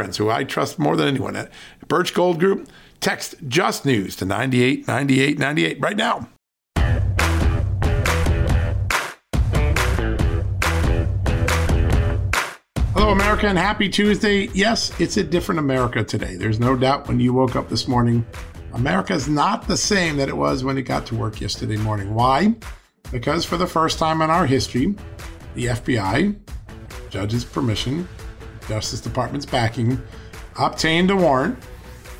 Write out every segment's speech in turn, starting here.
friends who I trust more than anyone at Birch Gold Group. Text Just News to 989898 right now. Hello, America, and happy Tuesday. Yes, it's a different America today. There's no doubt when you woke up this morning, America is not the same that it was when it got to work yesterday morning. Why? Because for the first time in our history, the FBI, judge's permission, Justice Department's backing, obtained a warrant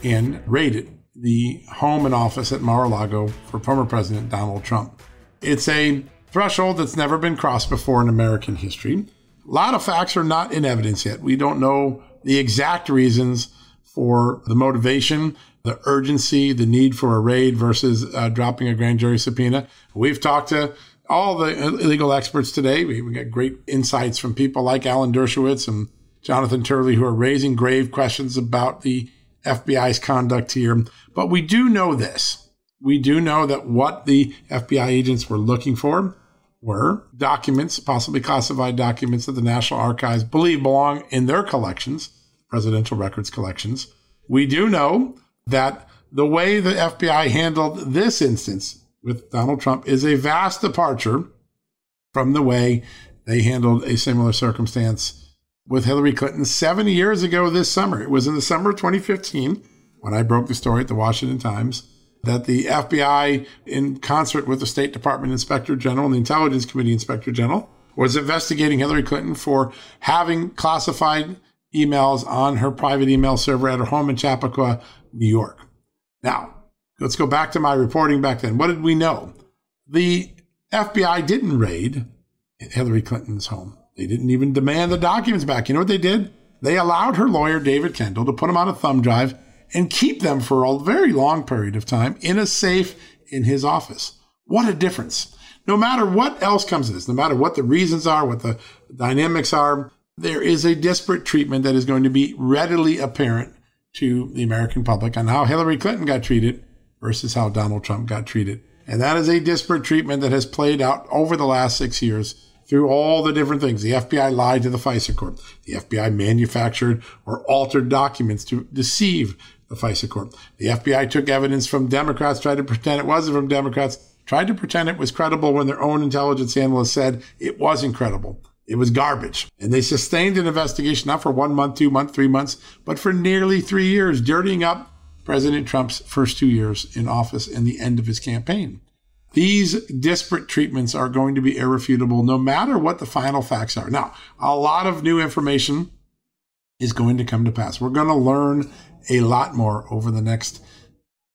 and raided the home and office at Mar-a-Lago for former President Donald Trump. It's a threshold that's never been crossed before in American history. A lot of facts are not in evidence yet. We don't know the exact reasons for the motivation, the urgency, the need for a raid versus uh, dropping a grand jury subpoena. We've talked to all the legal experts today. We, we got great insights from people like Alan Dershowitz and Jonathan Turley, who are raising grave questions about the FBI's conduct here. But we do know this. We do know that what the FBI agents were looking for were documents, possibly classified documents that the National Archives believe belong in their collections, presidential records collections. We do know that the way the FBI handled this instance with Donald Trump is a vast departure from the way they handled a similar circumstance with Hillary Clinton seven years ago this summer. It was in the summer of 2015 when I broke the story at the Washington Times that the FBI, in concert with the State Department Inspector General and the Intelligence Committee Inspector General, was investigating Hillary Clinton for having classified emails on her private email server at her home in Chappaqua, New York. Now, let's go back to my reporting back then. What did we know? The FBI didn't raid Hillary Clinton's home. They didn't even demand the documents back. You know what they did? They allowed her lawyer, David Kendall, to put them on a thumb drive and keep them for a very long period of time in a safe in his office. What a difference. No matter what else comes of this, no matter what the reasons are, what the dynamics are, there is a disparate treatment that is going to be readily apparent to the American public on how Hillary Clinton got treated versus how Donald Trump got treated. And that is a disparate treatment that has played out over the last six years through all the different things. The FBI lied to the FISA court. The FBI manufactured or altered documents to deceive the FISA court. The FBI took evidence from Democrats, tried to pretend it wasn't from Democrats, tried to pretend it was credible when their own intelligence analysts said it wasn't credible. It was garbage. And they sustained an investigation, not for one month, two months, three months, but for nearly three years, dirtying up President Trump's first two years in office and the end of his campaign. These disparate treatments are going to be irrefutable no matter what the final facts are. Now, a lot of new information is going to come to pass. We're going to learn a lot more over the next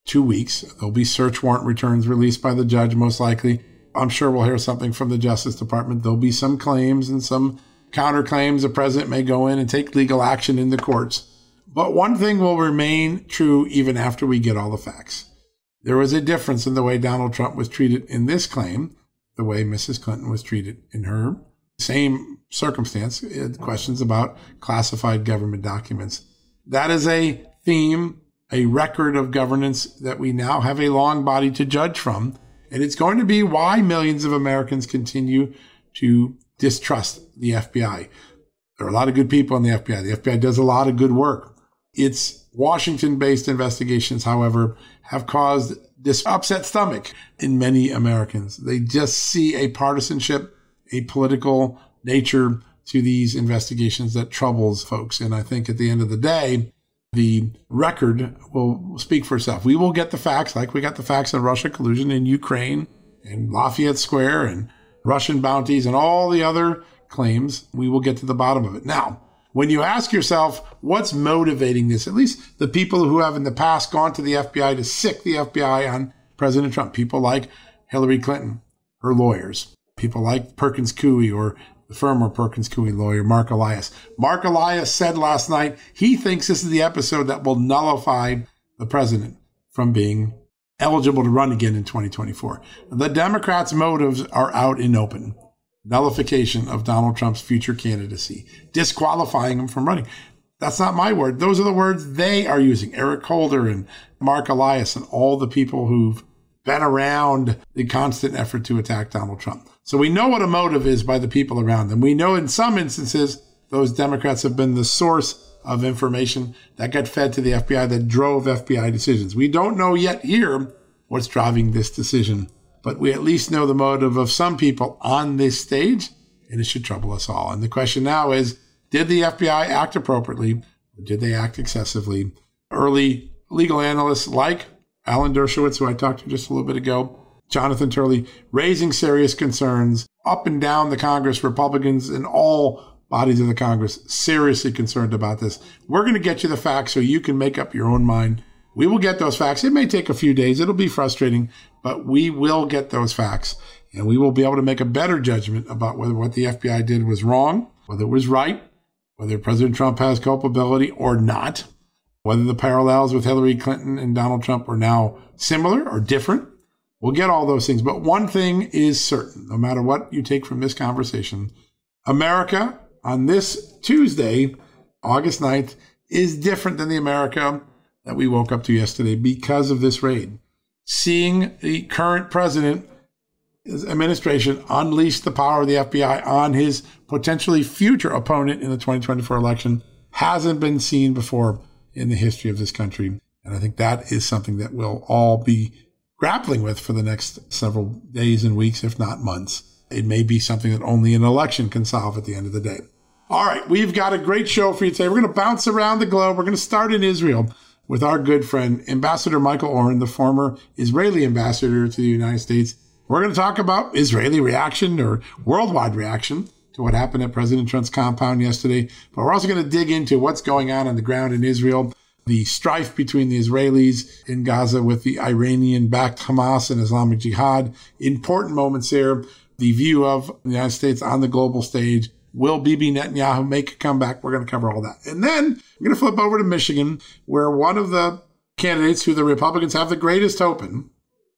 two weeks. There'll be search warrant returns released by the judge, most likely. I'm sure we'll hear something from the Justice Department. There'll be some claims and some counterclaims. The president may go in and take legal action in the courts. But one thing will remain true even after we get all the facts. There was a difference in the way Donald Trump was treated in this claim, the way Mrs. Clinton was treated in her same circumstance, uh, questions about classified government documents. That is a theme, a record of governance that we now have a long body to judge from. And it's going to be why millions of Americans continue to distrust the FBI. There are a lot of good people in the FBI. The FBI does a lot of good work. Its Washington based investigations, however, have caused this upset stomach in many Americans. They just see a partisanship, a political nature to these investigations that troubles folks. And I think at the end of the day, the record will speak for itself. We will get the facts, like we got the facts on Russia collusion in Ukraine and Lafayette Square and Russian bounties and all the other claims. We will get to the bottom of it. Now, when you ask yourself what's motivating this, at least the people who have in the past gone to the FBI to sick the FBI on President Trump, people like Hillary Clinton, her lawyers, people like Perkins Coie or the former Perkins Coie lawyer, Mark Elias. Mark Elias said last night he thinks this is the episode that will nullify the president from being eligible to run again in 2024. The Democrats' motives are out in open. Nullification of Donald Trump's future candidacy, disqualifying him from running. That's not my word. Those are the words they are using. Eric Holder and Mark Elias and all the people who've been around the constant effort to attack Donald Trump. So we know what a motive is by the people around them. We know in some instances those Democrats have been the source of information that got fed to the FBI that drove FBI decisions. We don't know yet here what's driving this decision, but we at least know the motive of some people on this stage, and it should trouble us all. And the question now is did the FBI act appropriately or did they act excessively? Early legal analysts like Alan Dershowitz, who I talked to just a little bit ago, Jonathan Turley, raising serious concerns up and down the Congress, Republicans and all bodies of the Congress seriously concerned about this. We're going to get you the facts so you can make up your own mind. We will get those facts. It may take a few days. It'll be frustrating, but we will get those facts and we will be able to make a better judgment about whether what the FBI did was wrong, whether it was right, whether President Trump has culpability or not, whether the parallels with Hillary Clinton and Donald Trump are now similar or different. We'll get all those things. But one thing is certain no matter what you take from this conversation, America on this Tuesday, August 9th, is different than the America that we woke up to yesterday because of this raid. Seeing the current president administration unleash the power of the FBI on his potentially future opponent in the 2024 election hasn't been seen before in the history of this country. And I think that is something that we'll all be grappling with for the next several days and weeks, if not months. It may be something that only an election can solve at the end of the day. All right, we've got a great show for you today. We're going to bounce around the globe. We're going to start in Israel with our good friend, Ambassador Michael Oren, the former Israeli ambassador to the United States. We're going to talk about Israeli reaction or worldwide reaction to what happened at President Trump's compound yesterday. But we're also going to dig into what's going on on the ground in Israel, the strife between the Israelis in Gaza with the Iranian backed Hamas and Islamic Jihad. Important moments there. The view of the United States on the global stage. Will Bibi Netanyahu make a comeback? We're going to cover all that. And then I'm going to flip over to Michigan, where one of the candidates who the Republicans have the greatest hope in,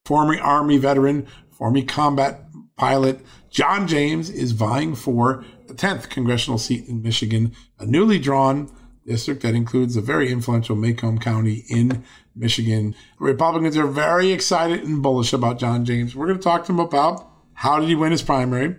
former Army veteran, former combat pilot, John James is vying for the 10th congressional seat in Michigan, a newly drawn district that includes a very influential Macomb County in Michigan. Republicans are very excited and bullish about John James. We're going to talk to him about how did he win his primary?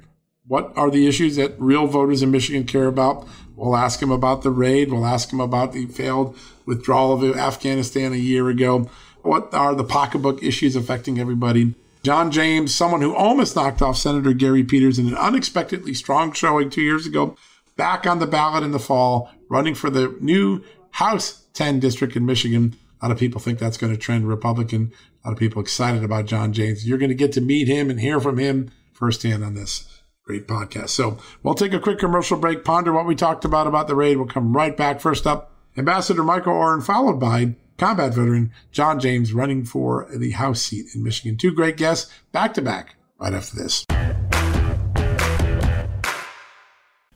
What are the issues that real voters in Michigan care about? We'll ask him about the raid. We'll ask him about the failed withdrawal of Afghanistan a year ago. What are the pocketbook issues affecting everybody? John James, someone who almost knocked off Senator Gary Peters in an unexpectedly strong showing two years ago, back on the ballot in the fall, running for the new House 10 district in Michigan. A lot of people think that's going to trend Republican. A lot of people excited about John James. You're going to get to meet him and hear from him firsthand on this great podcast. So we'll take a quick commercial break, ponder what we talked about about the raid. We'll come right back. First up, Ambassador Michael Oren, followed by combat veteran John James running for the House seat in Michigan. Two great guests back to back right after this.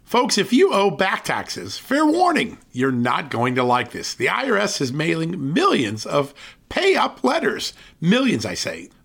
Folks, if you owe back taxes, fair warning, you're not going to like this. The IRS is mailing millions of pay up letters. Millions, I say.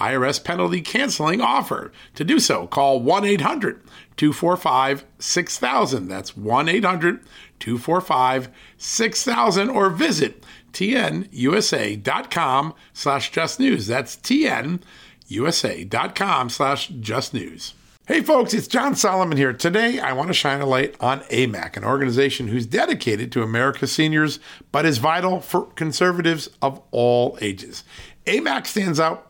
IRS penalty canceling offer. To do so, call 1 800 245 6000. That's 1 800 245 6000 or visit tnusa.com slash just news. That's tnusa.com slash just news. Hey folks, it's John Solomon here. Today I want to shine a light on AMAC, an organization who's dedicated to America's seniors, but is vital for conservatives of all ages. AMAC stands out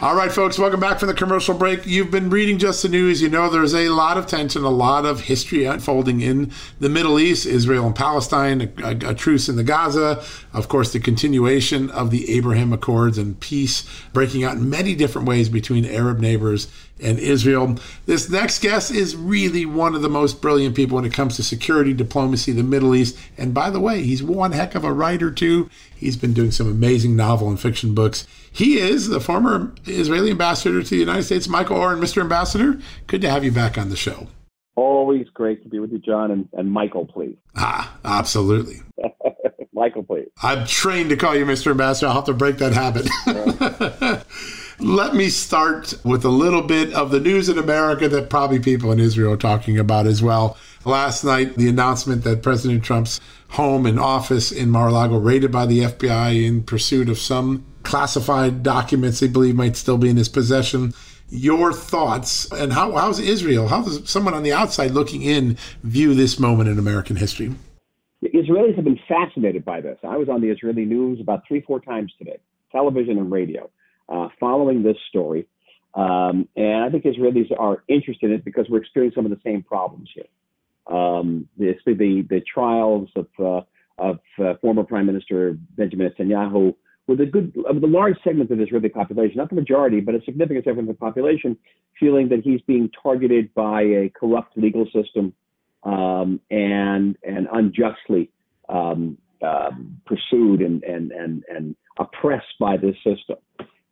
All right, folks, welcome back from the commercial break. You've been reading just the news. You know there's a lot of tension, a lot of history unfolding in the Middle East, Israel and Palestine, a, a, a, truce in the Gaza, of course, the continuation of the Abraham Accords and peace breaking out in many different ways between Arab neighbors and Israel. This next guest is really one of the most brilliant people when it comes to security, diplomacy, the Middle East. And by the way, he's one heck of a writer, too. He's been doing some amazing novel and fiction books. He is the former Israeli ambassador to the United States, Michael Oren. Mr. Ambassador, good to have you back on the show. Always great to be with you, John, and, and Michael, please. Ah, absolutely. Michael, please. I'm trained to call you Mr. Ambassador. I'll have to break that habit. Let me start with a little bit of the news in America that probably people in Israel are talking about as well. Last night, the announcement that President Trump's home and office in Mar-a-Lago raided by the FBI in pursuit of some classified documents they believe might still be in his possession. Your thoughts and how how's Israel? How does someone on the outside looking in view this moment in American history? The Israelis have been fascinated by this. I was on the Israeli news about three, four times today, television and radio uh, following this story. Um, and I think Israelis are interested in it because we're experiencing some of the same problems here. Um, the, the, the trials of, uh, of uh, former Prime Minister Benjamin Netanyahu with a good, with a large segment of the Israeli population, not the majority, but a significant segment of the population, feeling that he's being targeted by a corrupt legal system um, and and unjustly um, uh, pursued and, and and and oppressed by this system.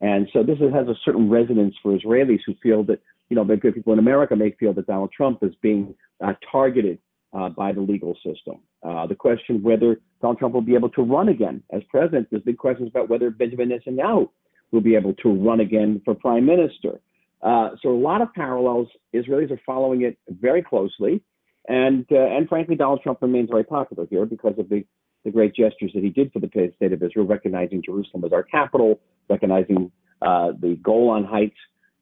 And so this has a certain resonance for Israelis who feel that, you know, the good people in America may feel that Donald Trump is being uh, targeted uh, by the legal system. Uh, the question whether Donald Trump will be able to run again as president, there's big questions about whether Benjamin Netanyahu will be able to run again for prime minister. Uh, so a lot of parallels. Israelis are following it very closely. And, uh, and frankly, Donald Trump remains very popular here because of the the great gestures that he did for the state of Israel, recognizing Jerusalem as our capital, recognizing uh, the Golan Heights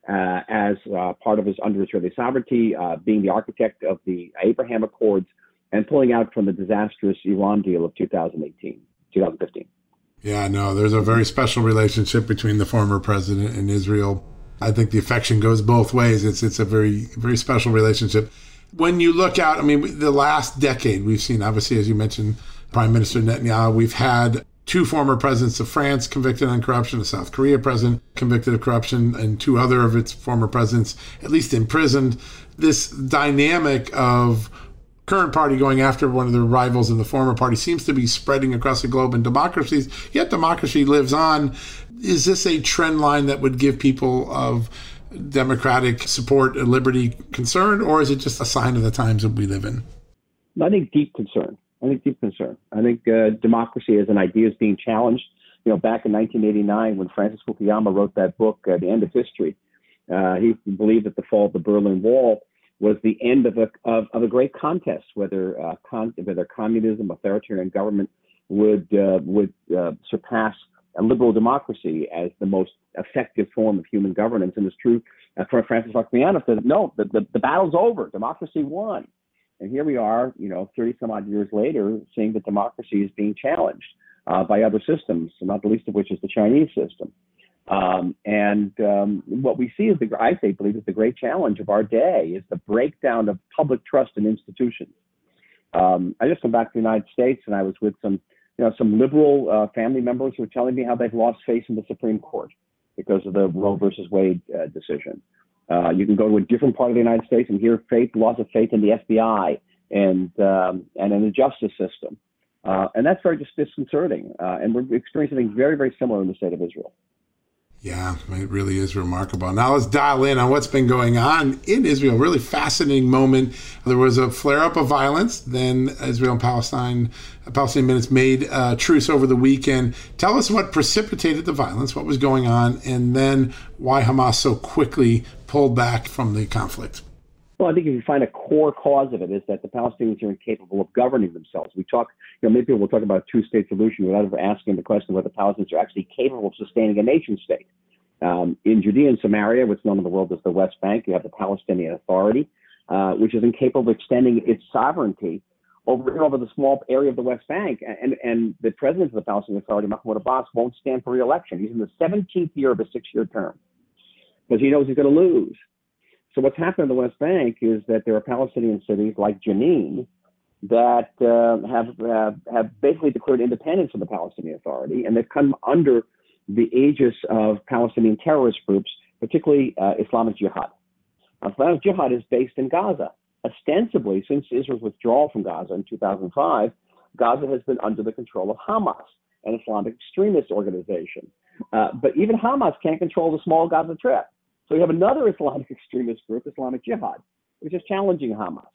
uh, as uh, part of his under Israeli sovereignty, uh, being the architect of the Abraham Accords, and pulling out from the disastrous Iran deal of 2018, 2015. Yeah, no, there's a very special relationship between the former president and Israel. I think the affection goes both ways. It's it's a very very special relationship. When you look out, I mean, the last decade we've seen, obviously, as you mentioned, Prime Minister Netanyahu. We've had two former presidents of France convicted on corruption, a South Korea president convicted of corruption, and two other of its former presidents at least imprisoned. This dynamic of current party going after one of the rivals in the former party seems to be spreading across the globe in democracies, yet democracy lives on. Is this a trend line that would give people of democratic support and liberty concern, or is it just a sign of the times that we live in? I think deep concern. I think deep concern. I think uh, democracy as an idea is being challenged. You know, back in 1989, when Francis Fukuyama wrote that book, uh, The End of History, uh, he believed that the fall of the Berlin Wall was the end of a of, of a great contest, whether uh, con- whether communism, authoritarian government would uh, would uh, surpass a liberal democracy as the most effective form of human governance. And it's true uh, for Francis Fukuyama said, no, the, the, the battle's over. Democracy won. And here we are, you know, 30 some odd years later, seeing that democracy is being challenged uh, by other systems, not the least of which is the Chinese system. Um, and um, what we see is the, I say, believe, is the great challenge of our day is the breakdown of public trust in institutions. Um, I just come back to the United States, and I was with some, you know, some liberal uh, family members who were telling me how they've lost faith in the Supreme Court because of the Roe versus Wade uh, decision. Uh, you can go to a different part of the United States and hear faith, loss of faith in the FBI and um, and in the justice system, uh, and that's very disconcerting. Uh, and we're experiencing something very, very similar in the state of Israel. Yeah, it really is remarkable. Now let's dial in on what's been going on in Israel. Really fascinating moment. There was a flare up of violence. Then Israel and Palestine, Palestinian minutes made a truce over the weekend. Tell us what precipitated the violence, what was going on, and then why Hamas so quickly pulled back from the conflict. Well, I think if you find a core cause of it is that the Palestinians are incapable of governing themselves. We talk, you know, many people will talk about a two-state solution without ever asking the question whether the Palestinians are actually capable of sustaining a nation state. Um, in Judea and Samaria, what's known in the world as the West Bank, you have the Palestinian Authority, uh, which is incapable of extending its sovereignty over, over the small area of the West Bank. And, and the president of the Palestinian Authority, Mahmoud Abbas, won't stand for re-election. He's in the 17th year of a six-year term because he knows he's going to lose. So what's happened in the West Bank is that there are Palestinian cities like Jenin that uh, have uh, have basically declared independence from the Palestinian Authority, and they've come under the aegis of Palestinian terrorist groups, particularly uh, Islamic Jihad. Islamic Jihad is based in Gaza. Ostensibly, since Israel's withdrawal from Gaza in 2005, Gaza has been under the control of Hamas, an Islamic extremist organization. Uh, but even Hamas can't control the small Gaza Strip. So you have another Islamic extremist group, Islamic Jihad, which is challenging Hamas.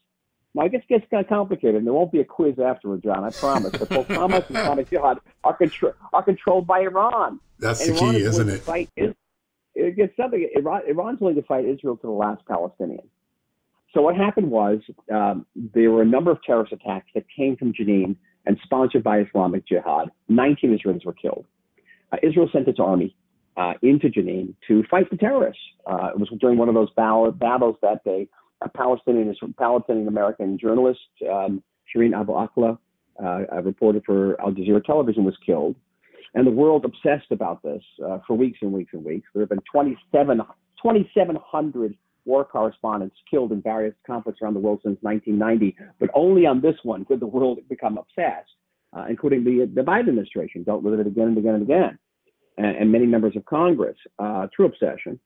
Now, I guess it gets kind of complicated, and there won't be a quiz afterward, John, I promise. But both Hamas and Islamic Jihad are, contro- are controlled by Iran. That's and the Iran key, is isn't it? Fight is- it gets something. Iran, Iran's willing to fight Israel to the last Palestinian. So what happened was um, there were a number of terrorist attacks that came from Jenin and sponsored by Islamic Jihad. 19 Israelis were killed. Uh, Israel sent its army uh, into Jenin to fight the terrorists. Uh, it was during one of those battles that day. A Palestinian, Palestinian American journalist, um, Shireen Abu Akleh, uh, a reporter for Al Jazeera Television, was killed. And the world obsessed about this uh, for weeks and weeks and weeks. There have been 27, 2,700 war correspondents killed in various conflicts around the world since 1990. But only on this one did the world become obsessed, uh, including the, the Biden administration dealt with it again and again and again and, and many members of Congress uh, through obsession.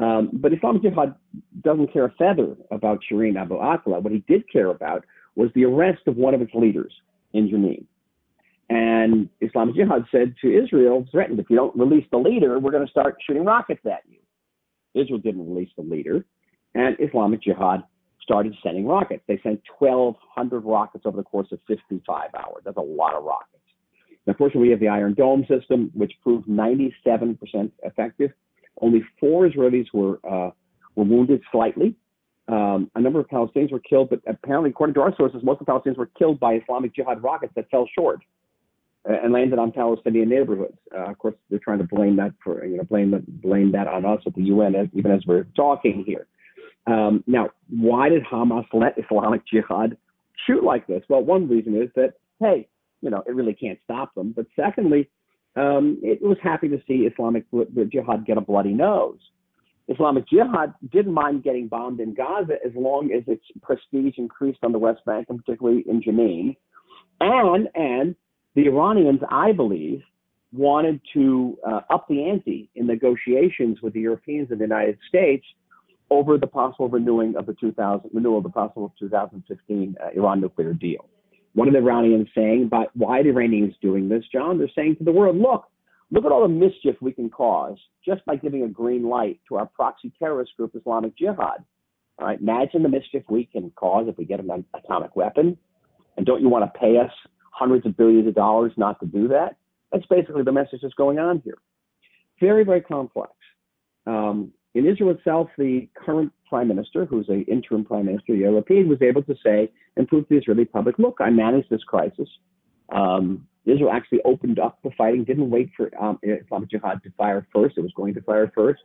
Um, but Islamic Jihad doesn't care a feather about Shireen Abu Akleh. What he did care about was the arrest of one of its leaders in Jenin. And Islamic Jihad said to Israel, threatened, if you don't release the leader, we're going to start shooting rockets at you. Israel didn't release the leader, and Islamic Jihad started sending rockets. They sent 1,200 rockets over the course of 55 hours. That's a lot of rockets. Unfortunately, we have the Iron Dome system, which proved 97% effective. Only four Israelis were uh, were wounded slightly. Um, a number of Palestinians were killed, but apparently, according to our sources, most of the Palestinians were killed by Islamic Jihad rockets that fell short uh, and landed on Palestinian neighborhoods. Uh, of course, they're trying to blame that for you know blame blame that on us at the UN, as, even as we're talking here. Um, now, why did Hamas let Islamic Jihad shoot like this? Well, one reason is that hey, you know, it really can't stop them. But secondly, um, it was happy to see Islamic Jihad get a bloody nose. Islamic Jihad didn't mind getting bombed in Gaza as long as its prestige increased on the West Bank and particularly in Jenin. And and the Iranians, I believe, wanted to uh, up the ante in negotiations with the Europeans and the United States over the possible renewing of the 2000 renewal of the possible 2015 uh, Iran nuclear deal. One of the Iranians saying, but why the Iranians doing this, John? They're saying to the world, look, look at all the mischief we can cause just by giving a green light to our proxy terrorist group, Islamic Jihad. All right, imagine the mischief we can cause if we get an atomic weapon. And don't you want to pay us hundreds of billions of dollars not to do that? That's basically the message that's going on here. Very, very complex. Um, in Israel itself, the current prime minister, who's an interim prime minister, Yair Lapid, was able to say and prove to the Israeli public, look, I managed this crisis. Um, Israel actually opened up the fighting, didn't wait for um, Islamic Jihad to fire first. It was going to fire first,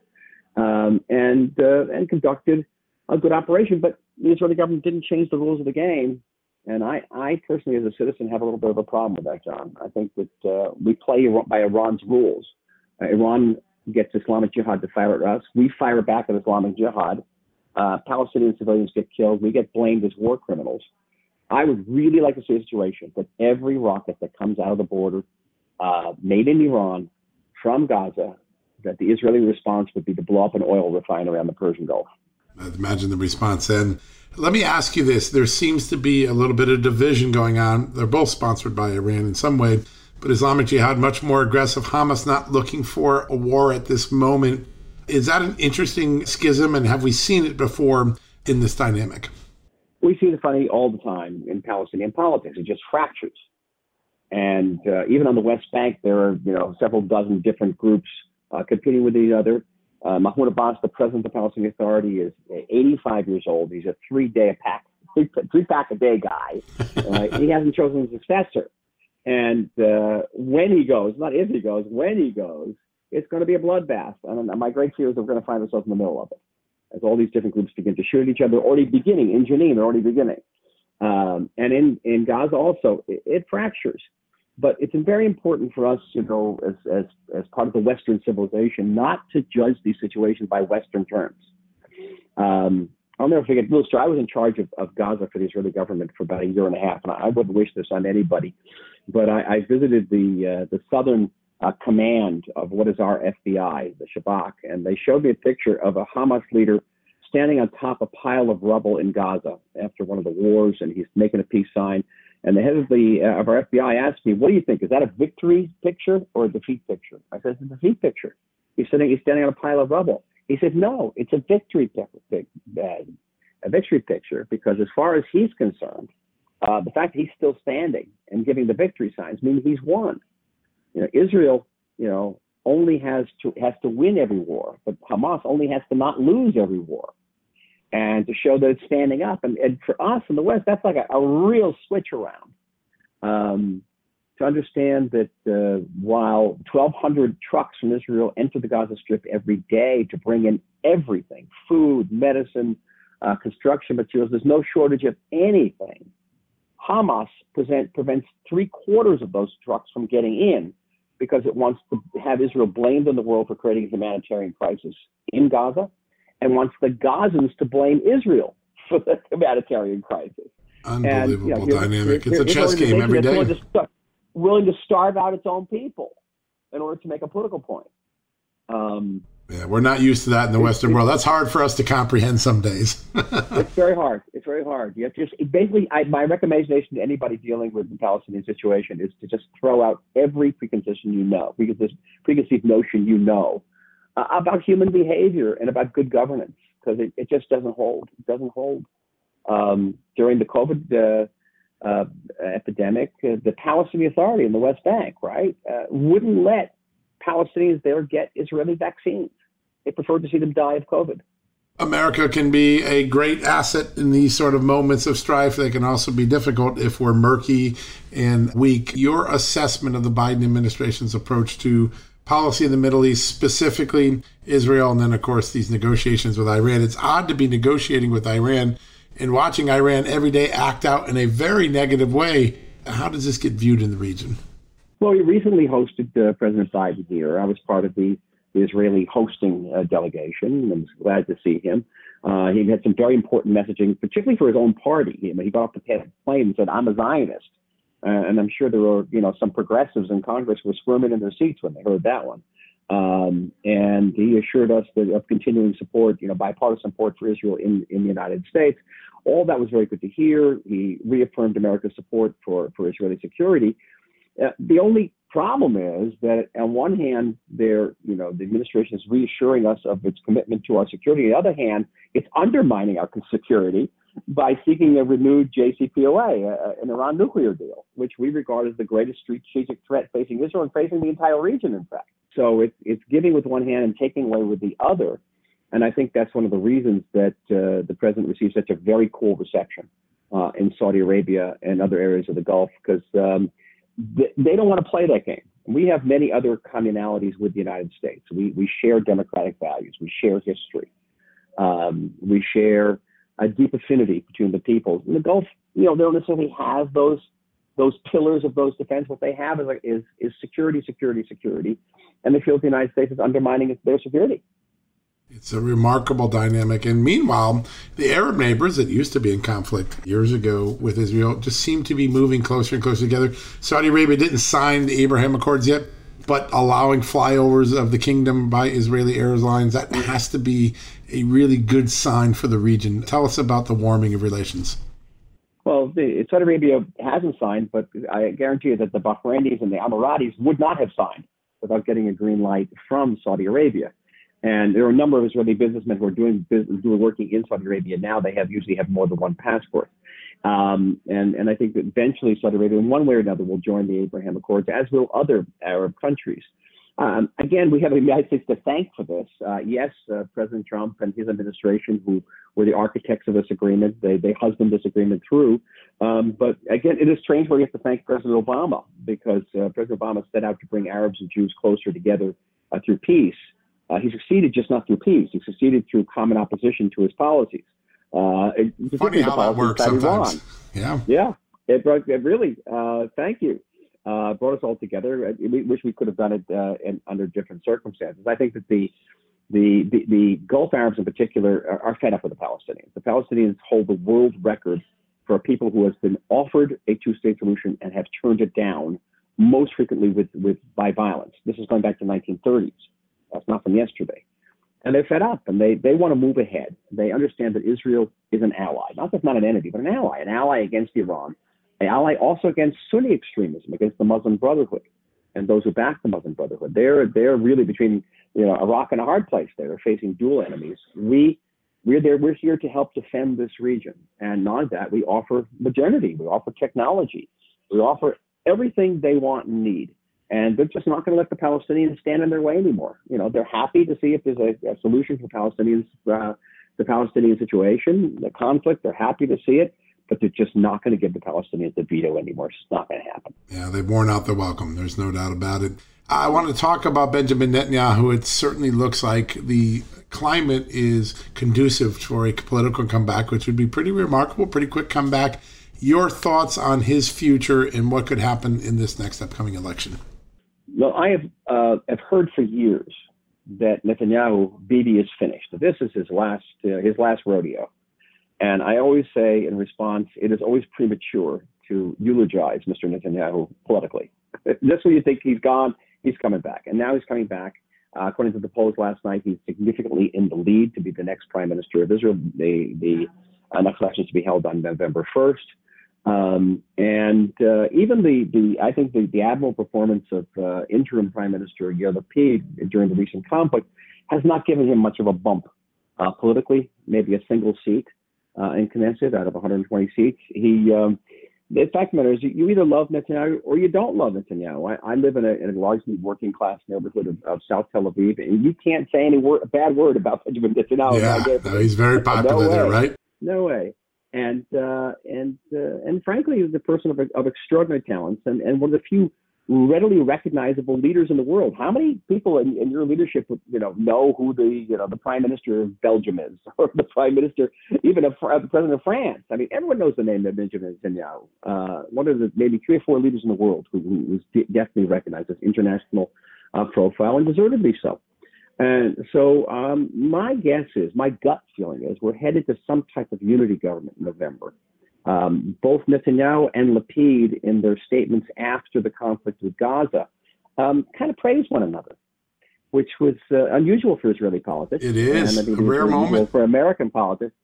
um, and uh, and conducted a good operation. But the Israeli government didn't change the rules of the game. And I, I personally, as a citizen, have a little bit of a problem with that, John. I think that uh, we play by Iran's rules. Uh, Iran gets Islamic Jihad to fire at us. We fire back at Islamic Jihad. Uh, Palestinian civilians get killed. We get blamed as war criminals. I would really like to see a situation that every rocket that comes out of the border, uh, made in Iran, from Gaza, that the Israeli response would be to blow up an oil refinery on the Persian Gulf. I'd imagine the response then. Let me ask you this. There seems to be a little bit of division going on. They're both sponsored by Iran in some way, but Islamic Jihad much more aggressive. Hamas not looking for a war at this moment. Is that an interesting schism, and have we seen it before in this dynamic? we see the funny all the time in Palestinian politics. It just fractures. And uh, even on the West Bank, there are you know several dozen different groups uh, competing with each other. Uh, Mahmoud Abbas, the president of the Palestinian Authority, is 85 years old. He's a three-day pack, three, three pack a day guy. Uh, he hasn't chosen a successor. And uh, when he goes, not if he goes, when he goes, it's going to be a bloodbath. And my great fear is we're going to find ourselves in the middle of it as all these different groups begin to shoot at each other, already beginning in Jenin, they're already beginning. Um, and in, in Gaza also, it, it, fractures. But it's very important for us, you know, as, as, as part of the Western civilization, not to judge these situations by Western terms. Um, I'll never forget, little story. I was in charge of, of Gaza for the Israeli government for about a year and a half, and I wouldn't wish this on anybody. But I, I visited the uh, the southern uh, command of what is our FBI, the Shabak, and they showed me a picture of a Hamas leader standing on top of a pile of rubble in Gaza after one of the wars, and he's making a peace sign. And the head of the uh, of our FBI asked me, "What do you think? Is that a victory picture or a defeat picture?" I said, "It's a defeat picture." He's sitting, he's standing on a pile of rubble. He said, "No, it's a victory picture, a victory picture, because as far as he's concerned, uh, the fact that he's still standing and giving the victory signs means he's won." You know, Israel, you know, only has to has to win every war, but Hamas only has to not lose every war, and to show that it's standing up. And, and for us in the West, that's like a, a real switch around. Um, to understand that uh, while 1,200 trucks from Israel enter the Gaza Strip every day to bring in everything food, medicine, uh, construction materials, there's no shortage of anything. Hamas present, prevents three quarters of those trucks from getting in because it wants to have Israel blamed in the world for creating a humanitarian crisis in Gaza and wants the Gazans to blame Israel for the humanitarian crisis. Unbelievable and, you know, dynamic. It's a chess game every day. Willing to, starve out its own people in order to make a political point. Um, yeah, we're not used to that in the Western world. That's hard for us to comprehend some days. it's very hard. It's very hard. You have to just basically. I, my recommendation to anybody dealing with the Palestinian situation is to just throw out every preconception you know, preconceived, preconceived notion you know uh, about human behavior and about good governance, because it, it just doesn't hold. It doesn't hold. Um, during the COVID uh, uh, epidemic, uh, the Palestinian Authority in the West Bank, right, uh, wouldn't let Palestinians there get Israeli vaccines. They preferred to see them die of COVID. America can be a great asset in these sort of moments of strife. They can also be difficult if we're murky and weak. Your assessment of the Biden administration's approach to policy in the Middle East, specifically Israel, and then, of course, these negotiations with Iran. It's odd to be negotiating with Iran and watching Iran every day act out in a very negative way. How does this get viewed in the region? Well, we recently hosted uh, President Biden here. I was part of the, the Israeli hosting uh, delegation. I was glad to see him. Uh, he had some very important messaging, particularly for his own party. He, he got off the plane and said, "I'm a Zionist," uh, and I'm sure there were, you know, some progressives in Congress were squirming in their seats when they heard that one. Um, and he assured us that of continuing support, you know, bipartisan support for Israel in, in the United States. All that was very good to hear. He reaffirmed America's support for, for Israeli security. Uh, the only problem is that on one hand, there, you know, the administration is reassuring us of its commitment to our security. On the other hand, it's undermining our security by seeking a renewed JCPOA, an Iran nuclear deal, which we regard as the greatest strategic threat facing Israel and facing the entire region, in fact. So it's, it's giving with one hand and taking away with the other. And I think that's one of the reasons that uh, the president received such a very cool reception uh, in Saudi Arabia and other areas of the Gulf because um, th- they don't want to play that game. We have many other commonalities with the United States. We, we share democratic values, we share history, um, we share a deep affinity between the peoples. In the Gulf, you know, they don't necessarily have those those pillars of those defense. What they have is, is is security, security, security, and they feel the United States is undermining their security. It's a remarkable dynamic. And meanwhile, the Arab neighbors that used to be in conflict years ago with Israel just seem to be moving closer and closer together. Saudi Arabia didn't sign the Abraham Accords yet, but allowing flyovers of the kingdom by Israeli airlines, that has to be a really good sign for the region. Tell us about the warming of relations. Well, the, Saudi Arabia hasn't signed, but I guarantee you that the Bahrainis and the Emiratis would not have signed without getting a green light from Saudi Arabia. And there are a number of Israeli businessmen who are doing business, who are working in Saudi Arabia now. They have usually have more than one passport. Um, and, and I think that eventually Saudi Arabia, in one way or another, will join the Abraham Accords, as will other Arab countries. Um, again, we have the United States to thank for this. Uh, yes, uh, President Trump and his administration, who were the architects of this agreement, they, they husband this agreement through. Um, but again, it is strange where we have to thank President Obama because uh, President Obama set out to bring Arabs and Jews closer together uh, through peace. Uh, he succeeded just not through peace. He succeeded through common opposition to his policies. Uh, Funny how that works sometimes. Iran. Yeah. Yeah. It, it really, uh, thank you. Uh, brought us all together. Uh, we wish we could have done it uh, in, under different circumstances. I think that the, the, the, the Gulf Arabs in particular are, are, fed up with the Palestinians. The Palestinians hold the world record for people who has been offered a two-state solution and have turned it down most frequently with, with by violence. This is going back to the 1930s. That's not from yesterday. And they're fed up and they, they want to move ahead. They understand that Israel is an ally, not just not an enemy, but an ally, an ally against Iran, an ally also against Sunni extremism, against the Muslim Brotherhood and those who back the Muslim Brotherhood. They're they're really between you know a rock and a hard place. They're facing dual enemies. We we're there. We're here to help defend this region, and not that we offer modernity, we offer technology, we offer everything they want and need and they're just not going to let the Palestinians stand in their way anymore. You know, they're happy to see if there's a, a solution for Palestinians, uh, the Palestinian situation, the conflict. They're happy to see it, but they're just not going to give the Palestinians the veto anymore. It's not going to happen. Yeah, they've worn out their welcome. There's no doubt about it. I want to talk about Benjamin Netanyahu. It certainly looks like the climate is conducive for a political comeback, which would be pretty remarkable, pretty quick comeback. Your thoughts on his future and what could happen in this next upcoming election? Well, I have uh, have heard for years that Netanyahu, Bibi is finished. This is his last uh, his last rodeo, and I always say in response, it is always premature to eulogize Mr. Netanyahu politically. Just when you think he's gone, he's coming back, and now he's coming back. Uh, according to the polls last night, he's significantly in the lead to be the next prime minister of Israel. The the uh, next election is to be held on November 1st. Um, and uh, even the, the I think the, the admirable performance of uh, interim Prime Minister Yair Lapid during the recent conflict has not given him much of a bump uh, politically, maybe a single seat uh, in Knesset out of 120 seats. He, um, the fact of the matter is, you either love Netanyahu or you don't love Netanyahu. I, I live in a, in a largely working class neighborhood of, of South Tel Aviv, and you can't say any word, bad word about Benjamin Netanyahu. Yeah, no, he's very popular no there, right? No way and uh, and uh, and frankly, he's a person of, of extraordinary talents and, and one of the few readily recognizable leaders in the world. How many people in, in your leadership, you know, know who the you know the prime minister of Belgium is, or the prime minister even of the president of France? I mean, everyone knows the name of Benjamin Netanyahu. Uh, one of the maybe three or four leaders in the world who, who was definitely recognized as international uh, profile and deservedly so. And so um, my guess is, my gut feeling is, we're headed to some type of unity government in November. Um, both Netanyahu and Lapid, in their statements after the conflict with Gaza, um, kind of praised one another, which was uh, unusual for Israeli politics. It is and, I mean, a rare moment for American politics.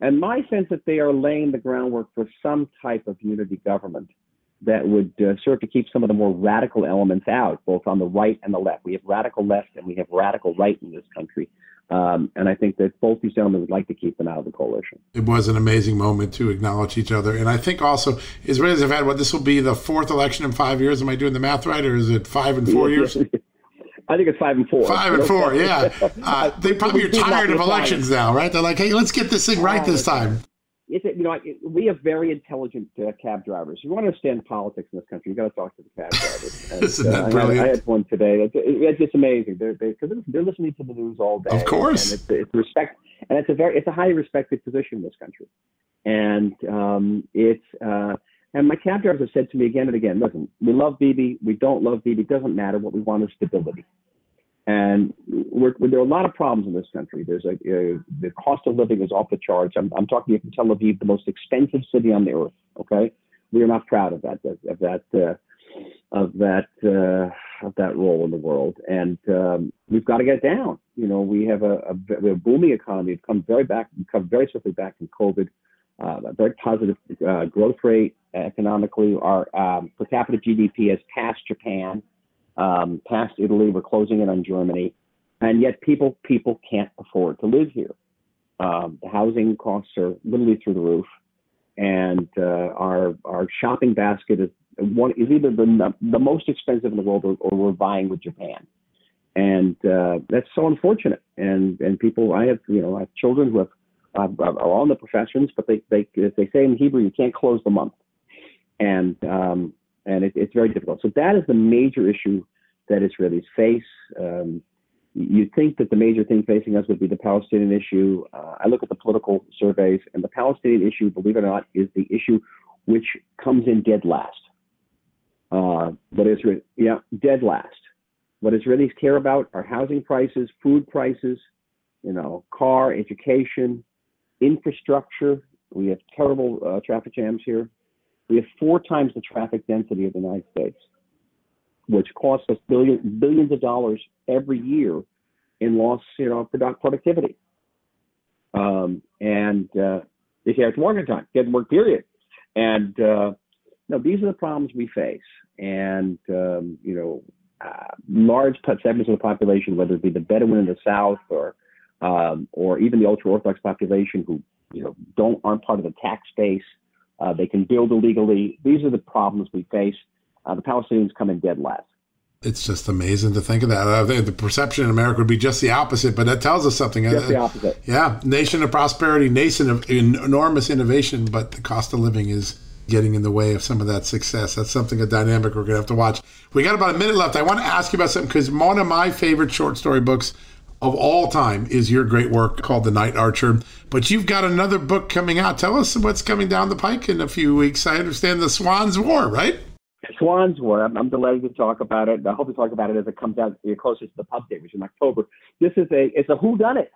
And my sense that they are laying the groundwork for some type of unity government that would uh, serve to keep some of the more radical elements out, both on the right and the left. We have radical left and we have radical right in this country. Um, and I think that both these gentlemen would like to keep them out of the coalition. It was an amazing moment to acknowledge each other. And I think also Israelis have had what this will be the fourth election in five years. Am I doing the math right? Or is it five and four years? I think it's five and four. Five and four, yeah. Uh, they probably are tired of elections now, right? They're like, hey, let's get this thing right this time. It's, you know, we have very intelligent uh, cab drivers. If you want to understand politics in this country, you got to talk to the cab drivers. And, Isn't that uh, brilliant? I, had, I, had, one today. It's, it's just amazing. They're because they, are listening to the news all day. Of course, and it's, it's respect, and it's a very it's a highly respected position in this country, and um, it's. Uh, and my cab drivers have said to me again and again, listen, we love Bibi, we don't love it doesn't matter. What we want is stability. And we're, there are a lot of problems in this country. There's a, uh, the cost of living is off the charts. I'm, I'm talking about Tel Aviv, the most expensive city on the earth. Okay, we are not proud of that of that uh, of that uh, of that role in the world, and um, we've got to get down. You know, we have a, a, we have a booming economy. We've come very back, we've come very swiftly back from COVID. Uh, a very positive uh, growth rate economically. Our um, per capita GDP has passed Japan um, past Italy. We're closing in on Germany, and yet people people can't afford to live here. Um, the housing costs are literally through the roof, and uh, our our shopping basket is one is either the the most expensive in the world or, or we're vying with Japan, and uh, that's so unfortunate. And and people, I have you know I have children who have uh, are all in the professions, but they they they say in Hebrew, you can't close the month, and um, and it, it's very difficult. So that is the major issue that Israelis face. Um, you'd think that the major thing facing us would be the Palestinian issue. Uh, I look at the political surveys, and the Palestinian issue, believe it or not, is the issue which comes in dead last. Uh, but Israel, yeah, dead last. What Israelis care about are housing prices, food prices, you know, car, education, infrastructure. We have terrible uh, traffic jams here. We have four times the traffic density of the United States, which costs us billions billions of dollars every year in lost, you know, productivity. Um, and uh, they say it's working time, get work period. And uh, no, these are the problems we face. And um, you know, uh, large segments of the population, whether it be the Bedouin in the South or um, or even the ultra Orthodox population who you know don't aren't part of the tax base, uh, they can build illegally. These are the problems we face. Uh, the Palestinians come in dead last. It's just amazing to think of that. Uh, the perception in America would be just the opposite, but that tells us something. Just the opposite. Yeah, nation of prosperity, nation of enormous innovation, but the cost of living is getting in the way of some of that success. That's something a dynamic we're going to have to watch. We got about a minute left. I want to ask you about something because one of my favorite short story books of all time is your great work called The Night Archer. But you've got another book coming out. Tell us what's coming down the pike in a few weeks. I understand The Swann's War, right? Swann's War. I'm, I'm delighted to talk about it. I hope to talk about it as it comes out closer to the pub date, which is in October. This is a it's a who done it.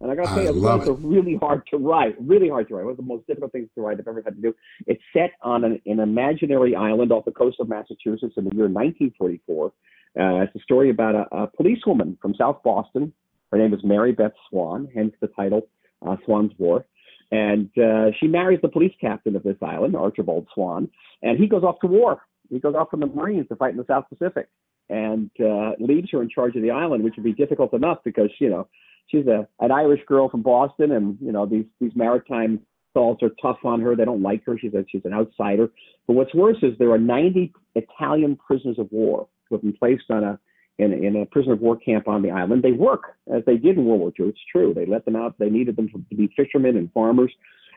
And I got to say, it's it. really hard to write. Really hard to write. One of the most difficult things to write I've ever had to do. It's set on an, an imaginary island off the coast of Massachusetts in the year 1944. Uh, it's a story about a, a policewoman from South Boston her name is Mary Beth Swann, hence the title uh, Swann's War. And uh, she marries the police captain of this island, Archibald Swann, and he goes off to war. He goes off from the Marines to fight in the South Pacific and uh, leaves her in charge of the island, which would be difficult enough because, you know, she's a an Irish girl from Boston, and you know these these maritime salts are tough on her. They don't like her. She's a, she's an outsider. But what's worse is there are 90 Italian prisoners of war who have been placed on a in, in a prisoner of war camp on the island. They work as they did in World War II. It's true. They let them out. They needed them to, be fishermen and farmers.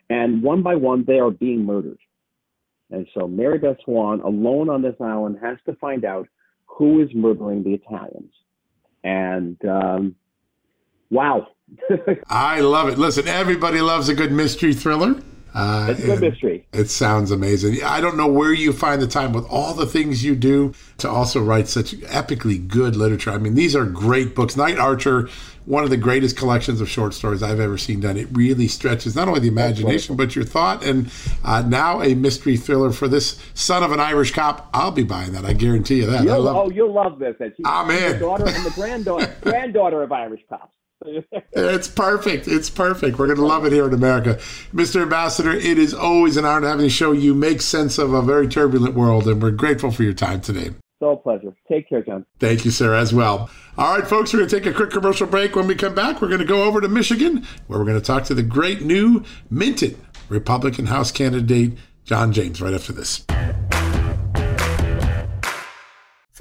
And one by one, they are being murdered. And so Mary Beth Swann, alone on this island, has to find out who is murdering the Italians. And um, wow. I love it. Listen, everybody loves a good mystery thriller. Uh, it's a mystery. It sounds amazing. I don't know where you find the time with all the things you do to also write such epically good literature. I mean, these are great books. Night Archer, one of the greatest collections of short stories I've ever seen done. It really stretches not only the imagination, but your thought. And uh, now a mystery thriller for this son of an Irish cop. I'll be buying that. I guarantee you that. You'll, love, oh, you'll love this. She's I'm in. The daughter and the granddaughter, granddaughter of Irish cops it's perfect. It's perfect. We're going to love it here in America. Mr. Ambassador, it is always an honor to have you show you make sense of a very turbulent world, and we're grateful for your time today. So a pleasure. Take care, John. Thank you, sir, as well. All right, folks, we're going to take a quick commercial break. When we come back, we're going to go over to Michigan, where we're going to talk to the great new minted Republican House candidate, John James, right after this.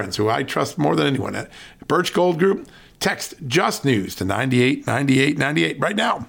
friends who I trust more than anyone at Birch Gold Group. Text Just News to 989898 right now.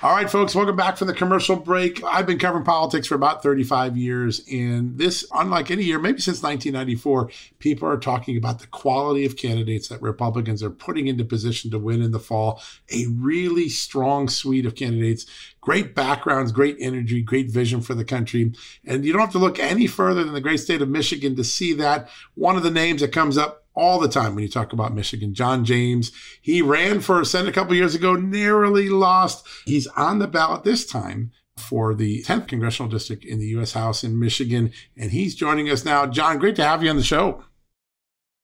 All right, folks, welcome back from the commercial break. I've been covering politics for about 35 years, and this, unlike any year, maybe since 1994, people are talking about the quality of candidates that Republicans are putting into position to win in the fall. A really strong suite of candidates, great backgrounds, great energy, great vision for the country. And you don't have to look any further than the great state of Michigan to see that. One of the names that comes up all the time when you talk about Michigan. John James, he ran for Senate a couple years ago, narrowly lost. He's on the ballot this time for the 10th congressional district in the U.S. House in Michigan, and he's joining us now. John, great to have you on the show.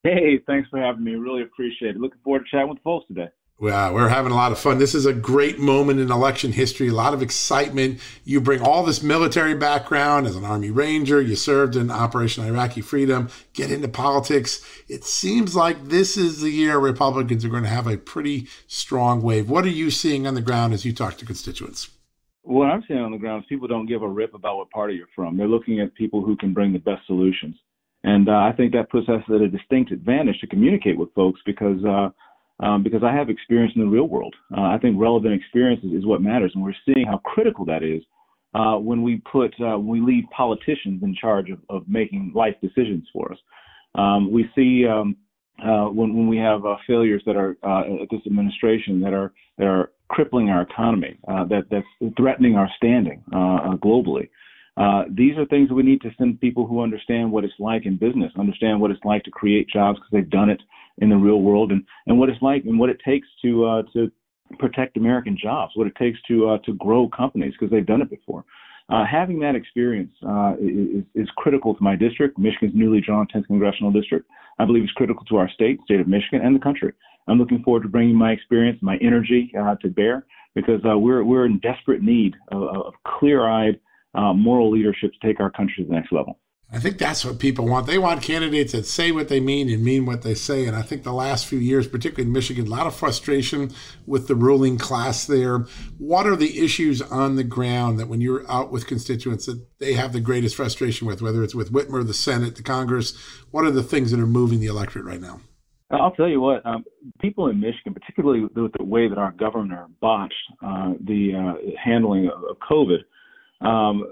Hey, thanks for having me. Really appreciate it. Looking forward to chatting with folks today. Well, we're having a lot of fun. This is a great moment in election history, a lot of excitement. You bring all this military background as an Army Ranger, you served in Operation Iraqi Freedom, get into politics. It seems like this is the year Republicans are going to have a pretty strong wave. What are you seeing on the ground as you talk to constituents? What I'm seeing on the ground is people don't give a rip about what party you're from. They're looking at people who can bring the best solutions. And uh, I think that puts us at a distinct advantage to communicate with folks because uh, um, because I have experience in the real world. Uh, I think relevant experience is, what matters, and we're seeing how critical that is uh, when we put uh, when we leave politicians in charge of, of making life decisions for us. Um, we see um, uh, when, when we have uh, failures that are uh, at this administration that are that are crippling our economy, that that's threatening our standing globally. These are things we need to send people who understand what it's like in business, understand what it's like to create jobs because they've done it in the real world, and, and what it's like and what it takes to uh, to protect American jobs, what it takes to uh, to grow companies because they've done it before. Uh, having that experience uh, is, is critical to my district, Michigan's newly drawn 10th congressional district. I believe it's critical to our state, state of Michigan, and the country. I'm looking forward to bringing my experience, my energy uh, to bear because uh, we're we're in desperate need of, of clear-eyed uh, moral leadership to take our country to the next level. I think that's what people want. They want candidates that say what they mean and mean what they say. And I think the last few years, particularly in Michigan, a lot of frustration with the ruling class there. What are the issues on the ground that when you're out with constituents that they have the greatest frustration with, whether it's with Whitmer, the Senate, the Congress? What are the things that are moving the electorate right now? I'll tell you what, um, people in Michigan, particularly with the way that our governor botched uh, the uh, handling of COVID, um,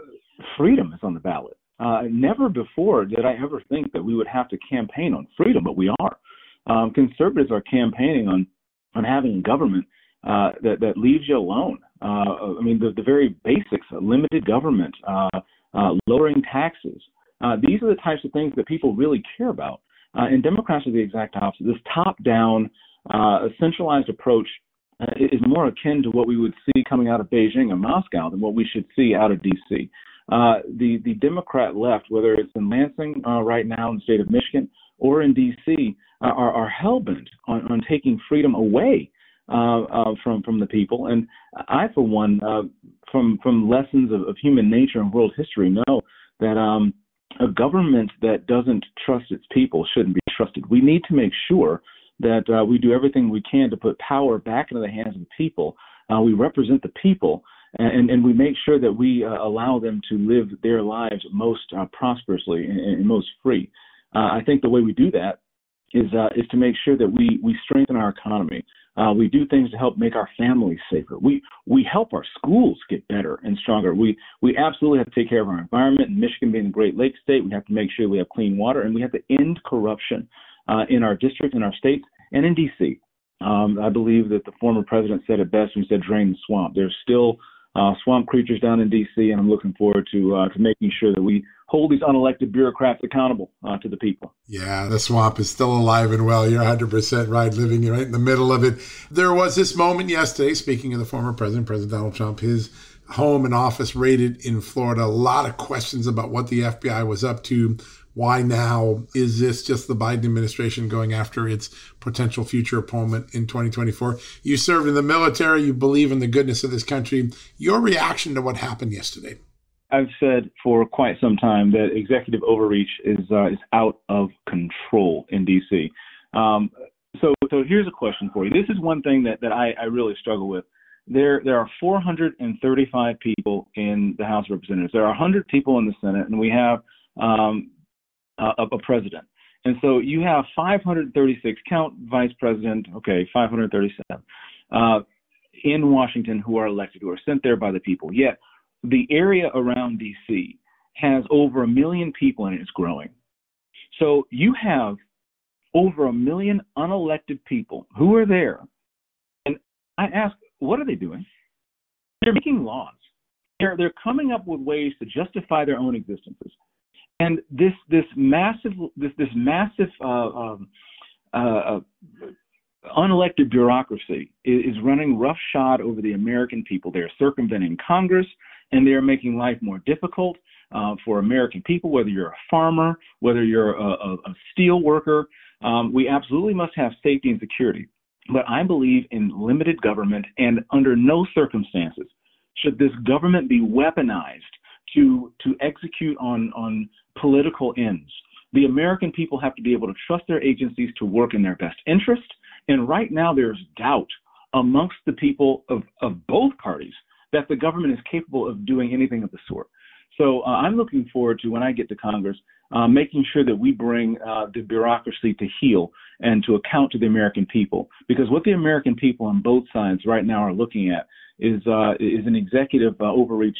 freedom is on the ballot. Uh, never before did I ever think that we would have to campaign on freedom, but we are. Um, conservatives are campaigning on on having a government uh, that that leaves you alone. Uh, I mean, the, the very basics: limited government, uh, uh, lowering taxes. Uh, these are the types of things that people really care about. and Democrats are the exact opposite. This top-down, centralized approach is more akin to what we would see coming out of Beijing and Moscow than what we should see out of D.C. Uh, the the Democrat left, whether it's in Lansing uh, right now in the state of Michigan or in D.C., uh, are, are hell bent on, on taking freedom away uh, uh, from from the people. And I, for one, from from lessons of, of human nature and world history, know that um, a government that doesn't trust its people shouldn't be trusted. We need to make sure that we do everything we can to put power back into the hands of the people. We represent the people, and, and we make sure that we uh, allow them to live their lives most uh, prosperously and, and, most free. Uh, I think the way we do that is uh, is to make sure that we we strengthen our economy. Uh, we do things to help make our families safer. We we help our schools get better and stronger. We we absolutely have to take care of our environment. Michigan being a Great Lake state, we have to make sure we have clean water, and we have to end corruption uh, in our district, in our states, and in D.C. Um, I believe that the former president said it best when he said, "Drain the swamp." There's still uh, swamp creatures down in D.C., and I'm looking forward to uh, to making sure that we hold these unelected bureaucrats accountable uh, to the people. Yeah, the swamp is still alive and well. You're 100% right, living right in the middle of it. There was this moment yesterday, speaking of the former president, President Donald Trump, his home and office raided in Florida. A lot of questions about what the FBI was up to why now? Is this just the Biden administration going after its potential future opponent in 2024? You served in the military, you believe in the goodness of this country. Your reaction to what happened yesterday? I've said for quite some time that executive overreach is uh, is out of control in D.C. Um, so, so here's a question for you. This is one thing that, that I, I really struggle with. There, there are 435 people in the House of Representatives. There are 100 people in the Senate, and we have um, uh, of a president. And so you have 536 count vice president, okay, 537 uh, in Washington who are elected, who are sent there by the people. Yet the area around D.C. has over a million people and it's growing. So you have over a million unelected people who are there. And I ask, what are they doing? They're making laws. They're, they're coming up with ways to justify their own existences. And this this massive this this massive uh, um, uh, uh, unelected bureaucracy is, is running roughshod over the American people. They're circumventing Congress and they're making life more difficult uh, for American people, whether you're a farmer, whether you're a, a, a steel worker. Um, we absolutely must have safety and security. But I believe in limited government, and under no circumstances should this government be weaponized to to execute on on political ends. The American people have to be able to trust their agencies to work in their best interest. And right now, there's doubt amongst the people of, of both parties that the government is capable of doing anything of the sort. So uh, I'm looking forward to when I get to Congress, uh, making sure that we bring uh, the bureaucracy to heel and to account to the American people. Because what the American people on both sides right now are looking at is uh, is an executive uh, overreach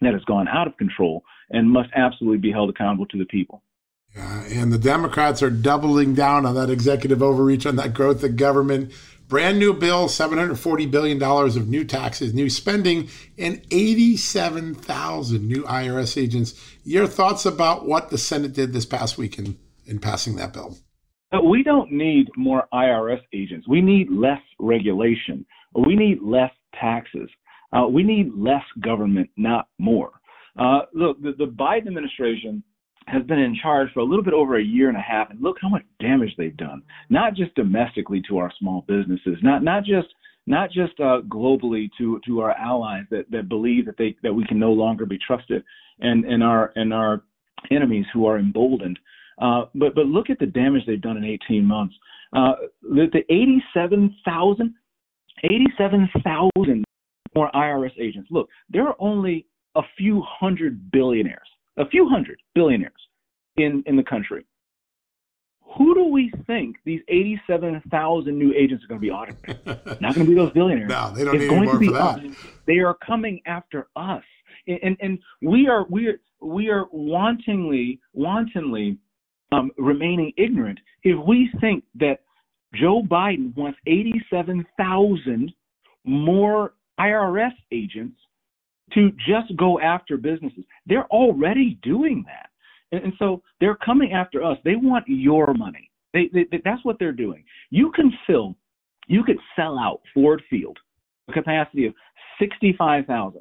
that has gone out of control and must absolutely be held accountable to the people. Yeah, and the Democrats are doubling down on that executive overreach, on that growth of government. Brand new bill, $740 billion of new taxes, new spending, and 87,000 new IRS agents. Your thoughts about what the Senate did this past week in, in passing that bill? Uh, we don't need more IRS agents. We need less regulation. We need less taxes. Uh, we need less government, not more. Uh, look, the, the Biden administration has been in charge for a little bit over a year and a half, and look how much damage they've done. Not just domestically to our small businesses, not not just not just uh, globally to to our allies that, that believe that they that we can no longer be trusted, and and our and our enemies who are emboldened. Uh, but but look at the damage they've done in 18 months. Uh, the, the 87,000 87,000 more IRS agents. Look, there are only a few hundred billionaires, a few hundred billionaires in, in the country. Who do we think these 87,000 new agents are going to be auditing? Not going to be those billionaires. No, they don't it's need going to be us. They are coming after us. And, and, and we are we are we are wantingly wantonly um, remaining ignorant if we think that Joe Biden wants 87,000 more IRS agents to just go after businesses. They're already doing that. And, and so they're coming after us. They want your money. They, they, that's what they're doing. You can fill, you could sell out Ford Field, a capacity of 65,000.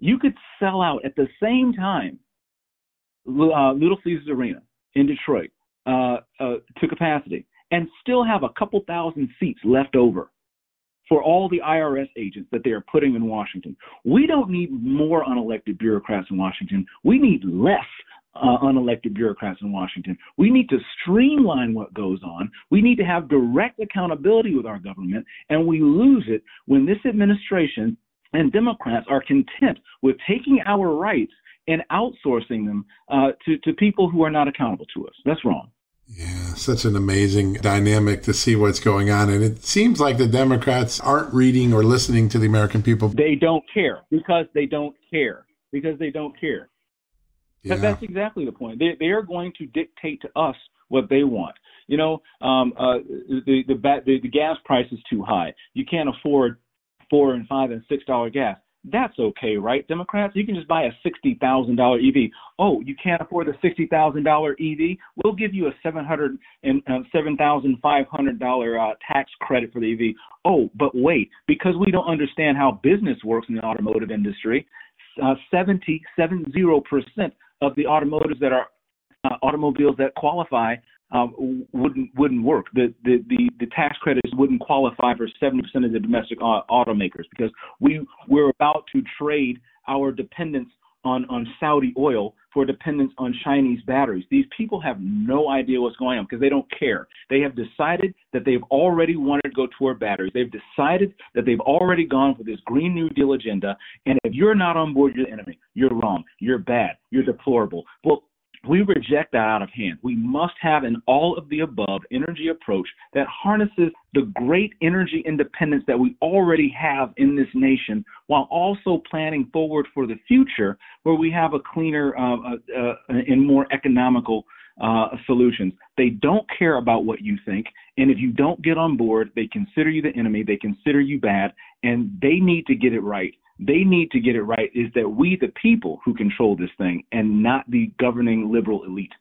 You could sell out at the same time uh, Little Caesars Arena in Detroit uh, uh, to capacity and still have a couple thousand seats left over for all the IRS agents that they are putting in Washington. We don't need more unelected bureaucrats in Washington. We need less uh, unelected bureaucrats in Washington. We need to streamline what goes on. We need to have direct accountability with our government, and we lose it when this administration and Democrats are content with taking our rights and outsourcing them uh, to, to people who are not accountable to us. That's wrong. Yeah, such an amazing dynamic to see what's going on. And it seems like the Democrats aren't reading or listening to the American people. They don't care because they don't care. Because they don't care. Yeah. That's exactly the point. They, they are going to dictate to us what they want. You know, um, uh, the, the, the, the gas price is too high. You can't afford four and five and six dollar gas. That's okay, right, Democrats? You can just buy a sixty thousand dollar EV. Oh, you can't afford the sixty thousand dollar EV? We'll give you a seven hundred and uh, seven thousand five hundred dollar uh, tax credit for the EV. Oh, but wait, because we don't understand how business works in the automotive industry, uh, 70 percent of the automotives that are uh, automobiles that qualify um, wouldn't wouldn't work. The, the the the tax credits wouldn't qualify for 70% of the domestic automakers because we we're about to trade our dependence on on Saudi oil for dependence on Chinese batteries. These people have no idea what's going on because they don't care. They have decided that they've already wanted to go toward batteries. They've decided that they've already gone for this Green New Deal agenda. And if you're not on board, you're the enemy. You're wrong. You're bad. You're deplorable. Well, we reject that out of hand. We must have an all of the above energy approach that harnesses the great energy independence that we already have in this nation while also planning forward for the future where we have a cleaner uh, uh, uh, and more economical uh, solutions. They don't care about what you think. And if you don't get on board, they consider you the enemy, they consider you bad, and they need to get it right they need to get it right is that we, the people, who control this thing and not the governing liberal elite.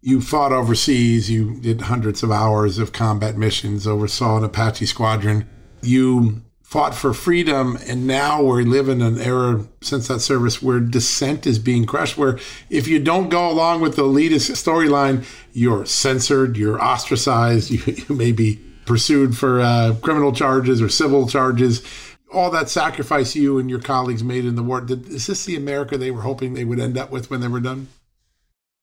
You fought overseas. You did hundreds of hours of combat missions, oversaw an Apache squadron. You fought for freedom, and now we live in an era since that service where dissent is being crushed. Where if you don't go along with the elitist storyline, you're censored, you're ostracized, you, you may be pursued for uh, criminal charges or civil charges all that sacrifice you and your colleagues made in the war, did, is this the America they were hoping they would end up with when they were done?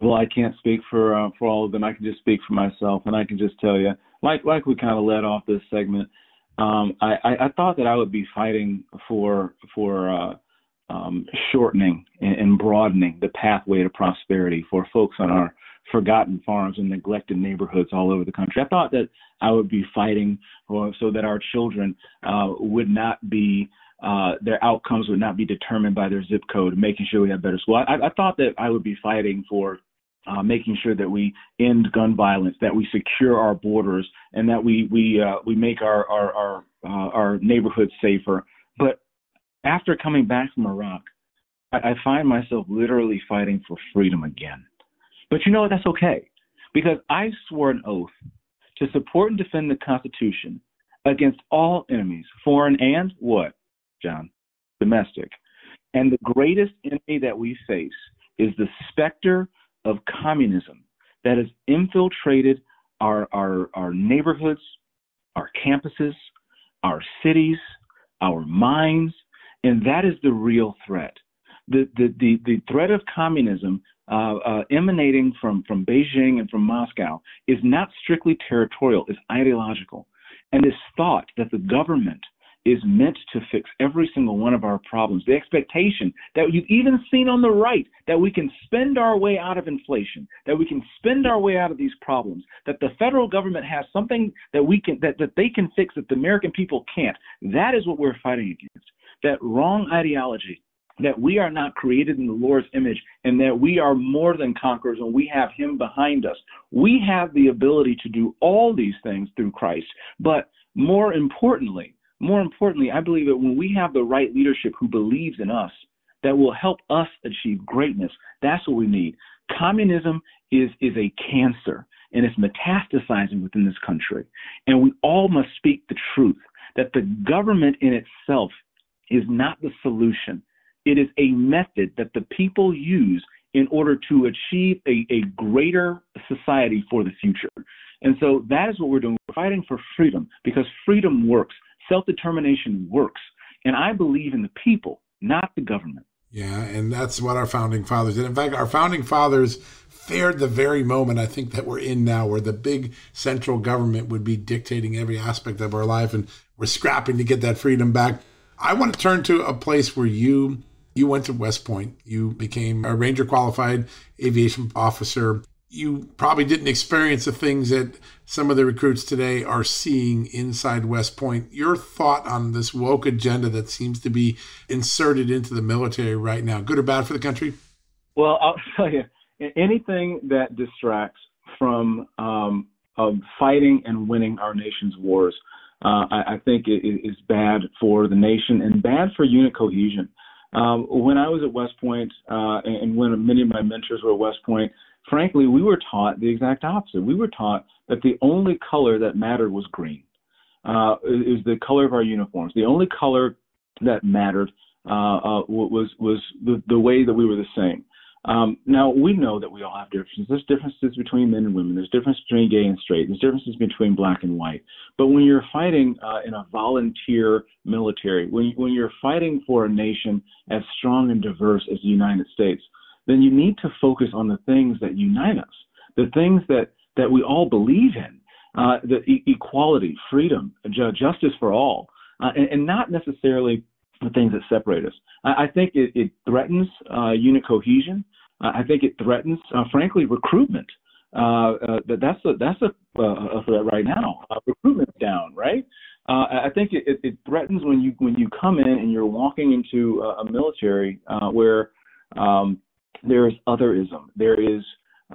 Well, I can't speak for uh, for all of them. I can just speak for myself, and I can just tell you, like like we kind of led off this segment, um, I, I, I thought that I would be fighting for for uh, um, shortening and, and broadening the pathway to prosperity for folks on our forgotten farms and neglected neighborhoods all over the country. I thought that I would be fighting for, so that our children uh, would not be uh, their outcomes would not be determined by their zip code, making sure we have better school. I, I thought that I would be fighting for uh, making sure that we end gun violence, that we secure our borders, and that we we uh, we make our our our, uh, our neighborhoods safer. But after coming back from Iraq, I, I find myself literally fighting for freedom again. But you know what? That's okay. Because I swore an oath to support and defend the Constitution against all enemies, foreign and what, John? Domestic. And the greatest enemy that we face is the specter of communism that has infiltrated our, our, our neighborhoods, our campuses, our cities, our minds, and that is the real threat. The, the, the, the threat of communism uh, uh, emanating from, from Beijing and from Moscow is not strictly territorial, it's ideological. And this thought that the government is meant to fix every single one of our problems. The expectation that you've even seen on the right that we can spend our way out of inflation, that we can spend our way out of these problems, that the federal government has something that we can that, that they can fix that the American people can't. That is what we're fighting against. That wrong ideology that we are not created in the Lord's image and that we are more than conquerors and we have him behind us. We have the ability to do all these things through Christ, but more importantly, more importantly, I believe that when we have the right leadership who believes in us, that will help us achieve greatness. That's what we need. Communism is, is a cancer and it's metastasizing within this country. And we all must speak the truth that the government in itself is not the solution. It is a method that the people use in order to achieve a, a greater society for the future. And so that is what we're doing. We're fighting for freedom because freedom works. Self determination works. And I believe in the people, not the government. Yeah, and that's what our founding fathers did. In fact, our founding fathers feared the very moment I think that we're in now, where the big central government would be dictating every aspect of our life, and we're scrapping to get that freedom back. I want to turn to a place where you you went to West Point. You became a Ranger qualified aviation officer you probably didn't experience the things that some of the recruits today are seeing inside West Point. Your thought on this woke agenda that seems to be inserted into the military right now, good or bad for the country? Well, I'll tell you, anything that distracts from um, fighting and winning our nation's wars, uh, I, I, think it is bad for the nation and bad for unit cohesion. Um, when I was at West Point, uh, and when many of my mentors were at West Point, frankly, we were taught the exact opposite. We were taught that the only color that mattered was green. Uh, is the color of our uniforms. The only color that mattered uh, uh, was was the, the way that we were the same. Um, now we know that we all have differences. There's differences between men and women. There's differences between gay and straight. There's differences between black and white. But when you're fighting uh, in a volunteer military, when when you're fighting for a nation as strong and diverse as the United States, then you need to focus on the things that unite us, the things that, that we all believe in, uh, the e- equality, freedom, justice for all, uh, and, and, not necessarily the things that separate us. I, I think it, it threatens uh, unit cohesion. I think it threatens, uh, frankly, recruitment. Uh, uh, that's a that's a, a threat right now. recruitment's down, right? I think it, it, threatens when you when you come in and you're walking into a, military where um, there is otherism. There is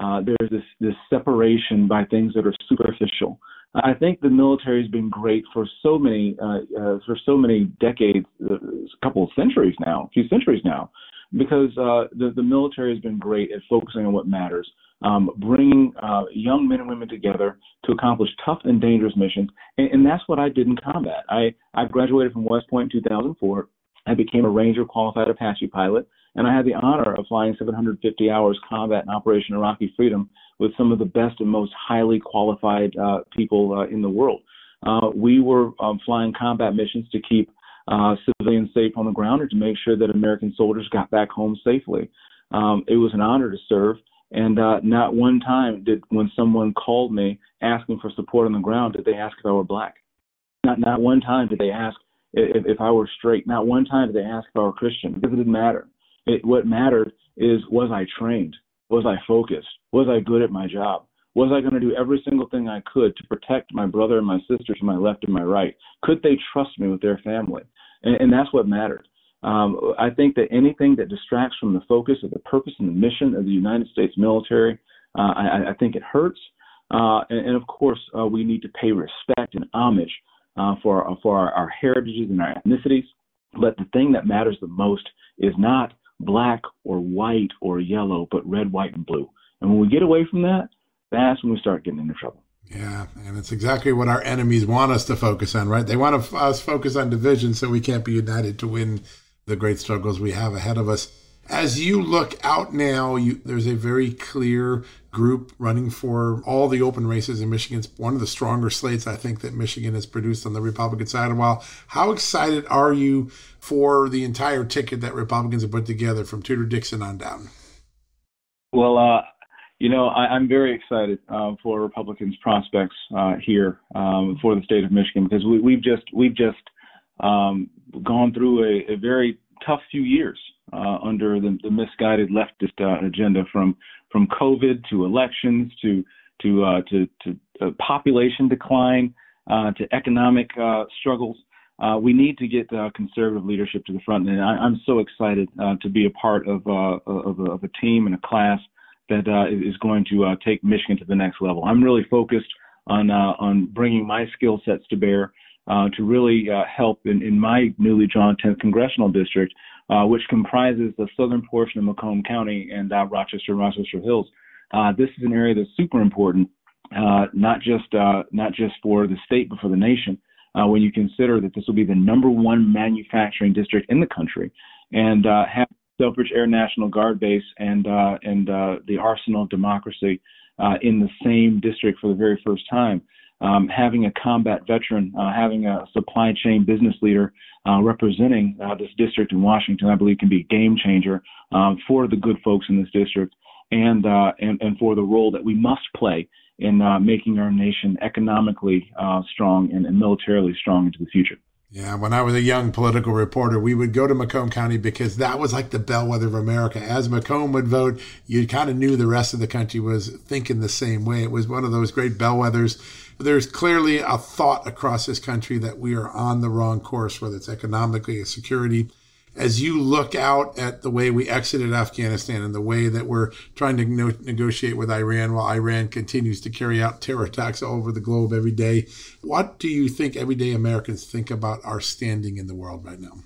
uh, there's this this separation by things that are superficial. I think the military has been great for so many uh, uh, for so many decades, uh, a couple of centuries now, a few centuries now, because uh, the the military has been great at focusing on what matters, um, bringing uh, young men and women together to accomplish tough and dangerous missions, and, and that's what I did in combat. I I graduated from West Point in 2004. I became a Ranger qualified Apache pilot and I had the honor of flying 750 hours combat in Operation Iraqi Freedom with some of the best and most highly qualified uh, people uh, in the world. Uh, we were um, flying combat missions to keep uh, civilians safe on the ground or to make sure that American soldiers got back home safely. Um, it was an honor to serve. And uh, not one time did, when someone called me asking for support on the ground, did they ask if I were black. Not not one time did they ask if, if I were straight. Not one time did they ask if I were Christian because it didn't matter. It, what mattered is was I trained? Was I focused? Was I good at my job? Was I going to do every single thing I could to protect my brother and my sister to my left and my right? Could they trust me with their family? And, and that's what mattered. Um, I think that anything that distracts from the focus of the purpose and the mission of the United States military, uh, I, I, think it hurts. Uh, and, and, of course, uh, we need to pay respect and homage uh, for for our, our heritages and our ethnicities. But the thing that matters the most is not black or white or yellow, but red, white, and blue. And when we get away from that, that's when we start getting into trouble. Yeah, and it's exactly what our enemies want us to focus on, right? They want us focus on division so we can't be united to win the great struggles we have ahead of us as you look out now, you, there's a very clear group running for all the open races in Michigan. It's one of the stronger slates I think that Michigan has produced on the Republican side in a while. How excited are you for the entire ticket that Republicans have put together from Tudor Dixon on down? Well, uh, you know, I, am very excited uh, for Republicans' prospects uh, here um, for the state of Michigan because we, have just we've just um, gone through a, a, very tough few years uh, under the, the, misguided leftist uh, agenda from from COVID to elections to to uh, to, to uh, population decline to economic struggles. we need to get conservative leadership to the front, and I, am so excited to be a part of, of, of, a team and a class that uh, is going to uh, take Michigan to the next level. I'm really focused on uh, on bringing my skill sets to bear uh, to really uh, help in, in my newly drawn 10th congressional district, uh, which comprises the southern portion of Macomb County and Rochester Rochester Hills. this is an area that's super important, not just not just for the state but for the nation. when you consider that this will be the number one manufacturing district in the country, and have Selfridge Air National Guard base and uh, and uh, the Arsenal of Democracy uh, in the same district for the very first time. Um, having a combat veteran, uh, having a supply chain business leader uh, representing uh, this district in Washington, I believe, can be a game changer um, for the good folks in this district and and and for the role that we must play in making our nation economically strong and, and militarily strong into the future. Yeah, when I was a young political reporter, we would go to Macomb County because that was like the bellwether of America. As Macomb would vote, you kind of knew the rest of the country was thinking the same way. It was one of those great bellwethers. There's clearly a thought across this country that we are on the wrong course, whether it's economically, or security, as you look out at the way we exited Afghanistan and the way that we're trying to no- negotiate with Iran while Iran continues to carry out terror attacks all over the globe every day, what do you think everyday Americans think about our standing in the world right now?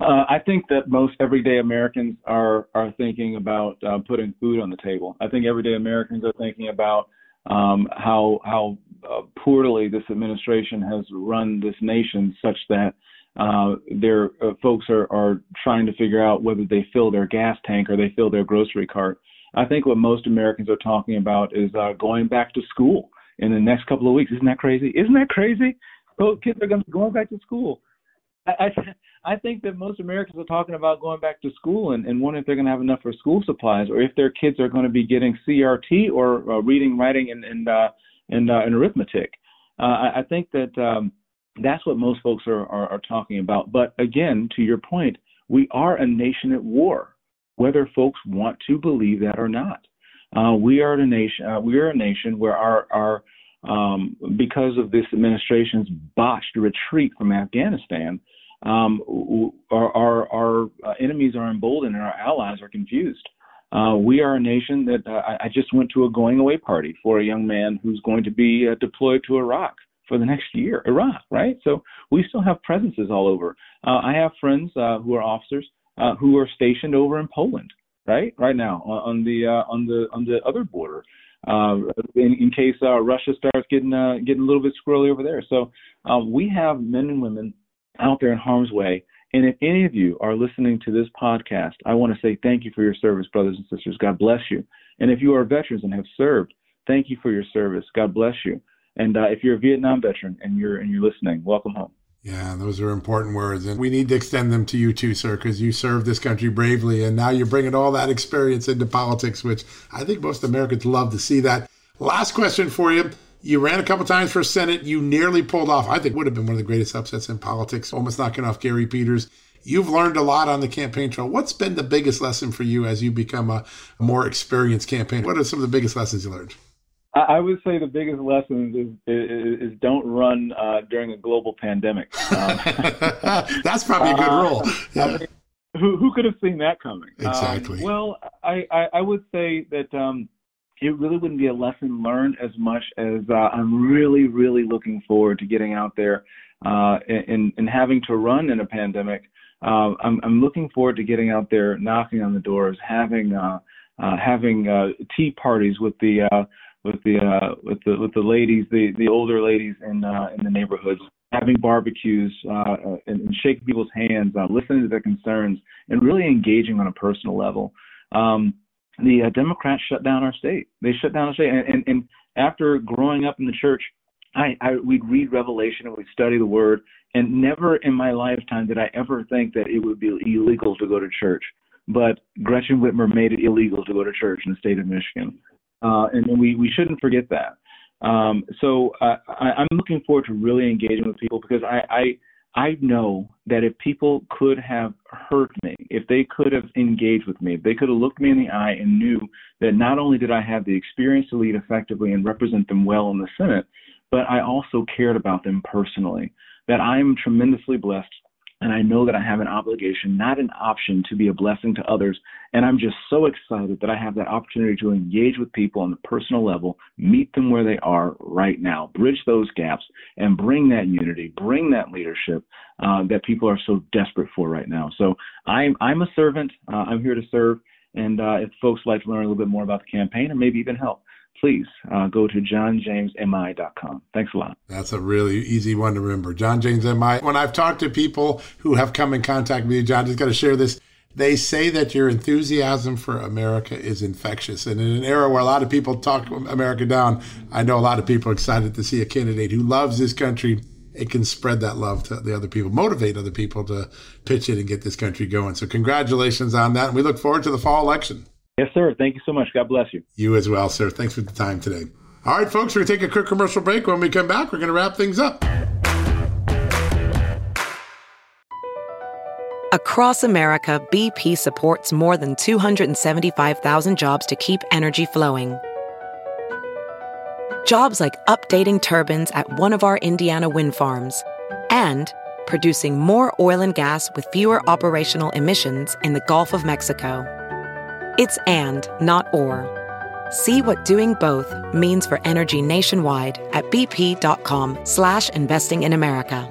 Uh, I think that most everyday Americans are are thinking about uh, putting food on the table. I think everyday Americans are thinking about um, how how uh, poorly this administration has run this nation, such that uh, their uh, folks are, are trying to figure out whether they fill their gas tank or they fill their grocery cart. I think what most Americans are talking about is uh, going back to school in the next couple of weeks. Isn't that crazy? Isn't that crazy? Those kids are going to be going back to school. I, I, I think that most Americans are talking about going back to school and, and wondering if they're going to have enough for school supplies or if their kids are going to be getting CRT or uh, reading, writing, and and uh, and, uh, and arithmetic. Uh, I, I think that um, that's what most folks are, are, are talking about. But again, to your point, we are a nation at war, whether folks want to believe that or not. Uh, we are a nation. Uh, we are a nation where our our um, because of this administration's botched retreat from Afghanistan, um, our, our, our uh, enemies are emboldened and our allies are confused. Uh, we are a nation that uh, I just went to a going away party for a young man who's going to be uh, deployed to Iraq for the next year, Iraq, right? So we still have presences all over. Uh, I have friends uh, who are officers uh, who are stationed over in Poland, right, right now on the uh, on the on the other border, uh, in, in case uh, Russia starts getting getting a little bit squirrely over there. So we have men and women out there in harm's way. And if any of you are listening to this podcast, I want to say thank you for your service, brothers and sisters. God bless you. And if you are veterans and have served, thank you for your service. God bless you. And uh, if you're a Vietnam veteran and you're and you're listening, welcome home. Yeah, those are important words, and we need to extend them to you too, sir, because you served this country bravely, and now you're bringing all that experience into politics, which I think most Americans love to see. That last question for you. You ran a couple times for Senate. You nearly pulled off, I think, would have been one of the greatest upsets in politics, almost knocking off Gary Peters. You've learned a lot on the campaign trail. What's been the biggest lesson for you as you become a more experienced campaigner? What are some of the biggest lessons you learned? I would say the biggest lesson is is, is don't run uh, during a global pandemic. Um, That's probably a good uh, rule. Yeah. I mean, who who could have seen that coming? Um, exactly. Um, well, I, I, I would say that um, it really wouldn't be a lesson learned as much as uh, I'm really really looking forward to getting out there uh, and and having to run in a pandemic. Uh, I'm I'm looking forward to getting out there, knocking on the doors, having uh, uh, having uh, tea parties with the uh, with the uh, with the with the ladies, the the older ladies in uh, in the neighborhoods, having barbecues uh, uh, and, and shaking people's hands, uh, listening to their concerns, and really engaging on a personal level. Um, the uh, Democrats shut down our state. They shut down our state, and, and, and after growing up in the church, I, I we'd read Revelation and we'd study the Word, and never in my lifetime did I ever think that it would be illegal to go to church. but Gretchen Whitmer made it illegal to go to church in the state of Michigan, uh, and, we we shouldn't forget that. Um, so uh, I, I'm looking forward to really engaging with people because I, I I know that if people could have heard me, if they could have engaged with me, if they could have looked me in the eye and knew that not only did I have the experience to lead effectively and represent them well in the Senate, but I also cared about them personally, that I am tremendously blessed and I know that I have an obligation, not an option, to be a blessing to others. And I'm just so excited that I have that opportunity to engage with people on the personal level, meet them where they are right now, bridge those gaps, and bring that unity, bring that leadership uh, that people are so desperate for right now. So I'm I'm a servant. Uh, I'm here to serve. And uh, if folks like to learn a little bit more about the campaign or maybe even help, please uh, go to johnjamesmi.com. Thanks a lot. That's a really easy one to remember. John James MI. When I've talked to people who have come in contact with you, John, just got to share this. They say that your enthusiasm for America is infectious. And in an era where a lot of people talk America down, I know a lot of people are excited to see a candidate who loves this country. It can spread that love to the other people, motivate other people to pitch in and get this country going. So, congratulations on that. And we look forward to the fall election. Yes, sir. Thank you so much. God bless you. You as well, sir. Thanks for the time today. All right, folks, we're going to take a quick commercial break. When we come back, we're going to wrap things up. Across America, BP supports more than 275,000 jobs to keep energy flowing. Jobs like updating turbines at one of our Indiana wind farms and producing more oil and gas with fewer operational emissions in the Gulf of Mexico. It's and, not or. See what doing both means for energy nationwide at bp.com slash investing in America.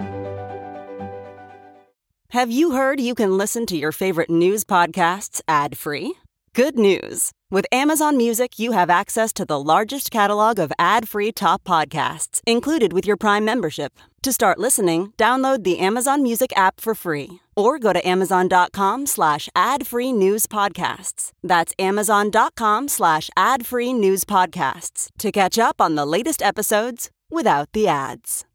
Have you heard you can listen to your favorite news podcasts ad-free? Good news. With Amazon Music, you have access to the largest catalog of ad-free top podcasts included with your Prime membership. To start listening, download the Amazon Music app for free or go to amazon.com slash ad-free news podcasts. That's amazon.com slash ad-free news podcasts to catch up on the latest episodes without the ads.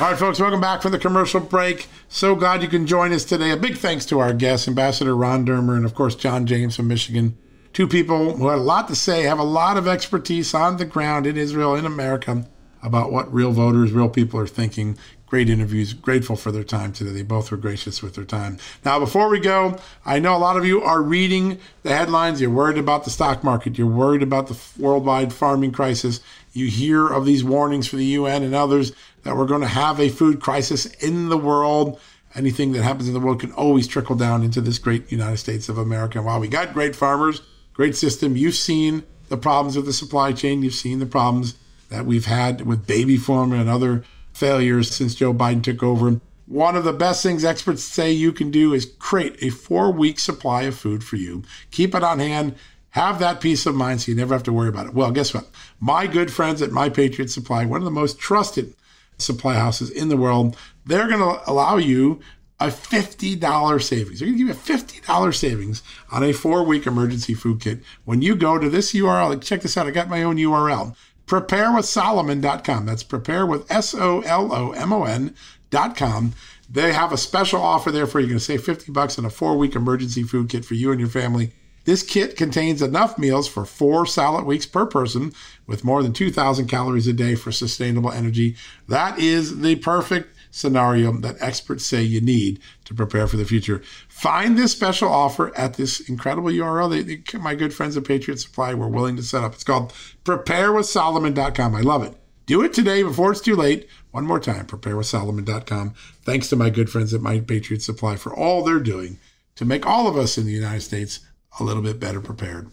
All right, folks, welcome back from the commercial break. So glad you can join us today. A big thanks to our guests, Ambassador Ron Dermer and, of course, John James from Michigan. Two people who had a lot to say, have a lot of expertise on the ground in Israel, in America, about what real voters, real people are thinking. Great interviews. Grateful for their time today. They both were gracious with their time. Now, before we go, I know a lot of you are reading the headlines. You're worried about the stock market. You're worried about the worldwide farming crisis. You hear of these warnings for the UN and others that we're going to have a food crisis in the world. Anything that happens in the world can always trickle down into this great United States of America. And while we got great farmers, great system, you've seen the problems with the supply chain. You've seen the problems that we've had with baby formula and other failures since Joe Biden took over. One of the best things experts say you can do is create a four week supply of food for you. Keep it on hand. Have that peace of mind so you never have to worry about it. Well, guess what? My good friends at My Patriot Supply, one of the most trusted supply houses in the world, they're going to allow you a $50 savings. They're going to give you a $50 savings on a four week emergency food kit when you go to this URL. Check this out. I got my own URL. Preparewithsolomon.com. That's prepare with S O L O M O N.com. They have a special offer there for you. You're going to save 50 bucks on a four week emergency food kit for you and your family. This kit contains enough meals for four salad weeks per person with more than 2,000 calories a day for sustainable energy. That is the perfect scenario that experts say you need to prepare for the future. Find this special offer at this incredible URL that my good friends at Patriot Supply were willing to set up. It's called preparewithsolomon.com. I love it. Do it today before it's too late. One more time, preparewithsolomon.com. Thanks to my good friends at My Patriot Supply for all they're doing to make all of us in the United States a little bit better prepared.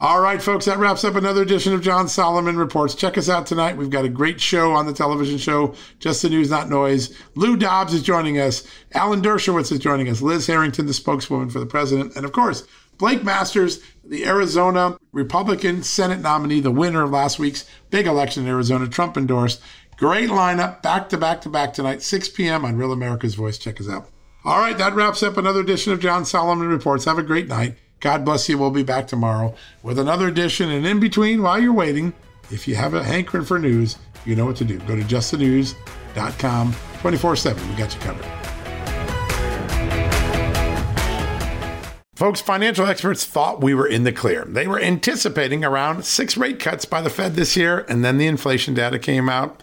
All right, folks, that wraps up another edition of John Solomon Reports. Check us out tonight. We've got a great show on the television show, Just the News, Not Noise. Lou Dobbs is joining us. Alan Dershowitz is joining us. Liz Harrington, the spokeswoman for the president. And of course, Blake Masters, the Arizona Republican Senate nominee, the winner of last week's big election in Arizona, Trump endorsed. Great lineup, back to back to back tonight, 6 p.m. on Real America's Voice. Check us out. All right, that wraps up another edition of John Solomon Reports. Have a great night. God bless you. We'll be back tomorrow with another edition. And in between, while you're waiting, if you have a hankering for news, you know what to do. Go to justthenews.com 24 7. We got you covered. Folks, financial experts thought we were in the clear. They were anticipating around six rate cuts by the Fed this year, and then the inflation data came out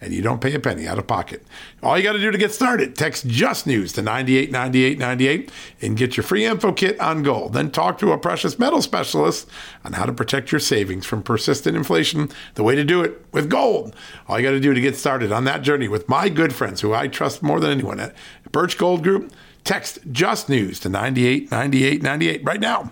and you don't pay a penny out of pocket. All you got to do to get started, text Just News to 989898 and get your free info kit on gold. Then talk to a precious metal specialist on how to protect your savings from persistent inflation. The way to do it with gold. All you got to do to get started on that journey with my good friends who I trust more than anyone at Birch Gold Group, text Just News to 989898 right now.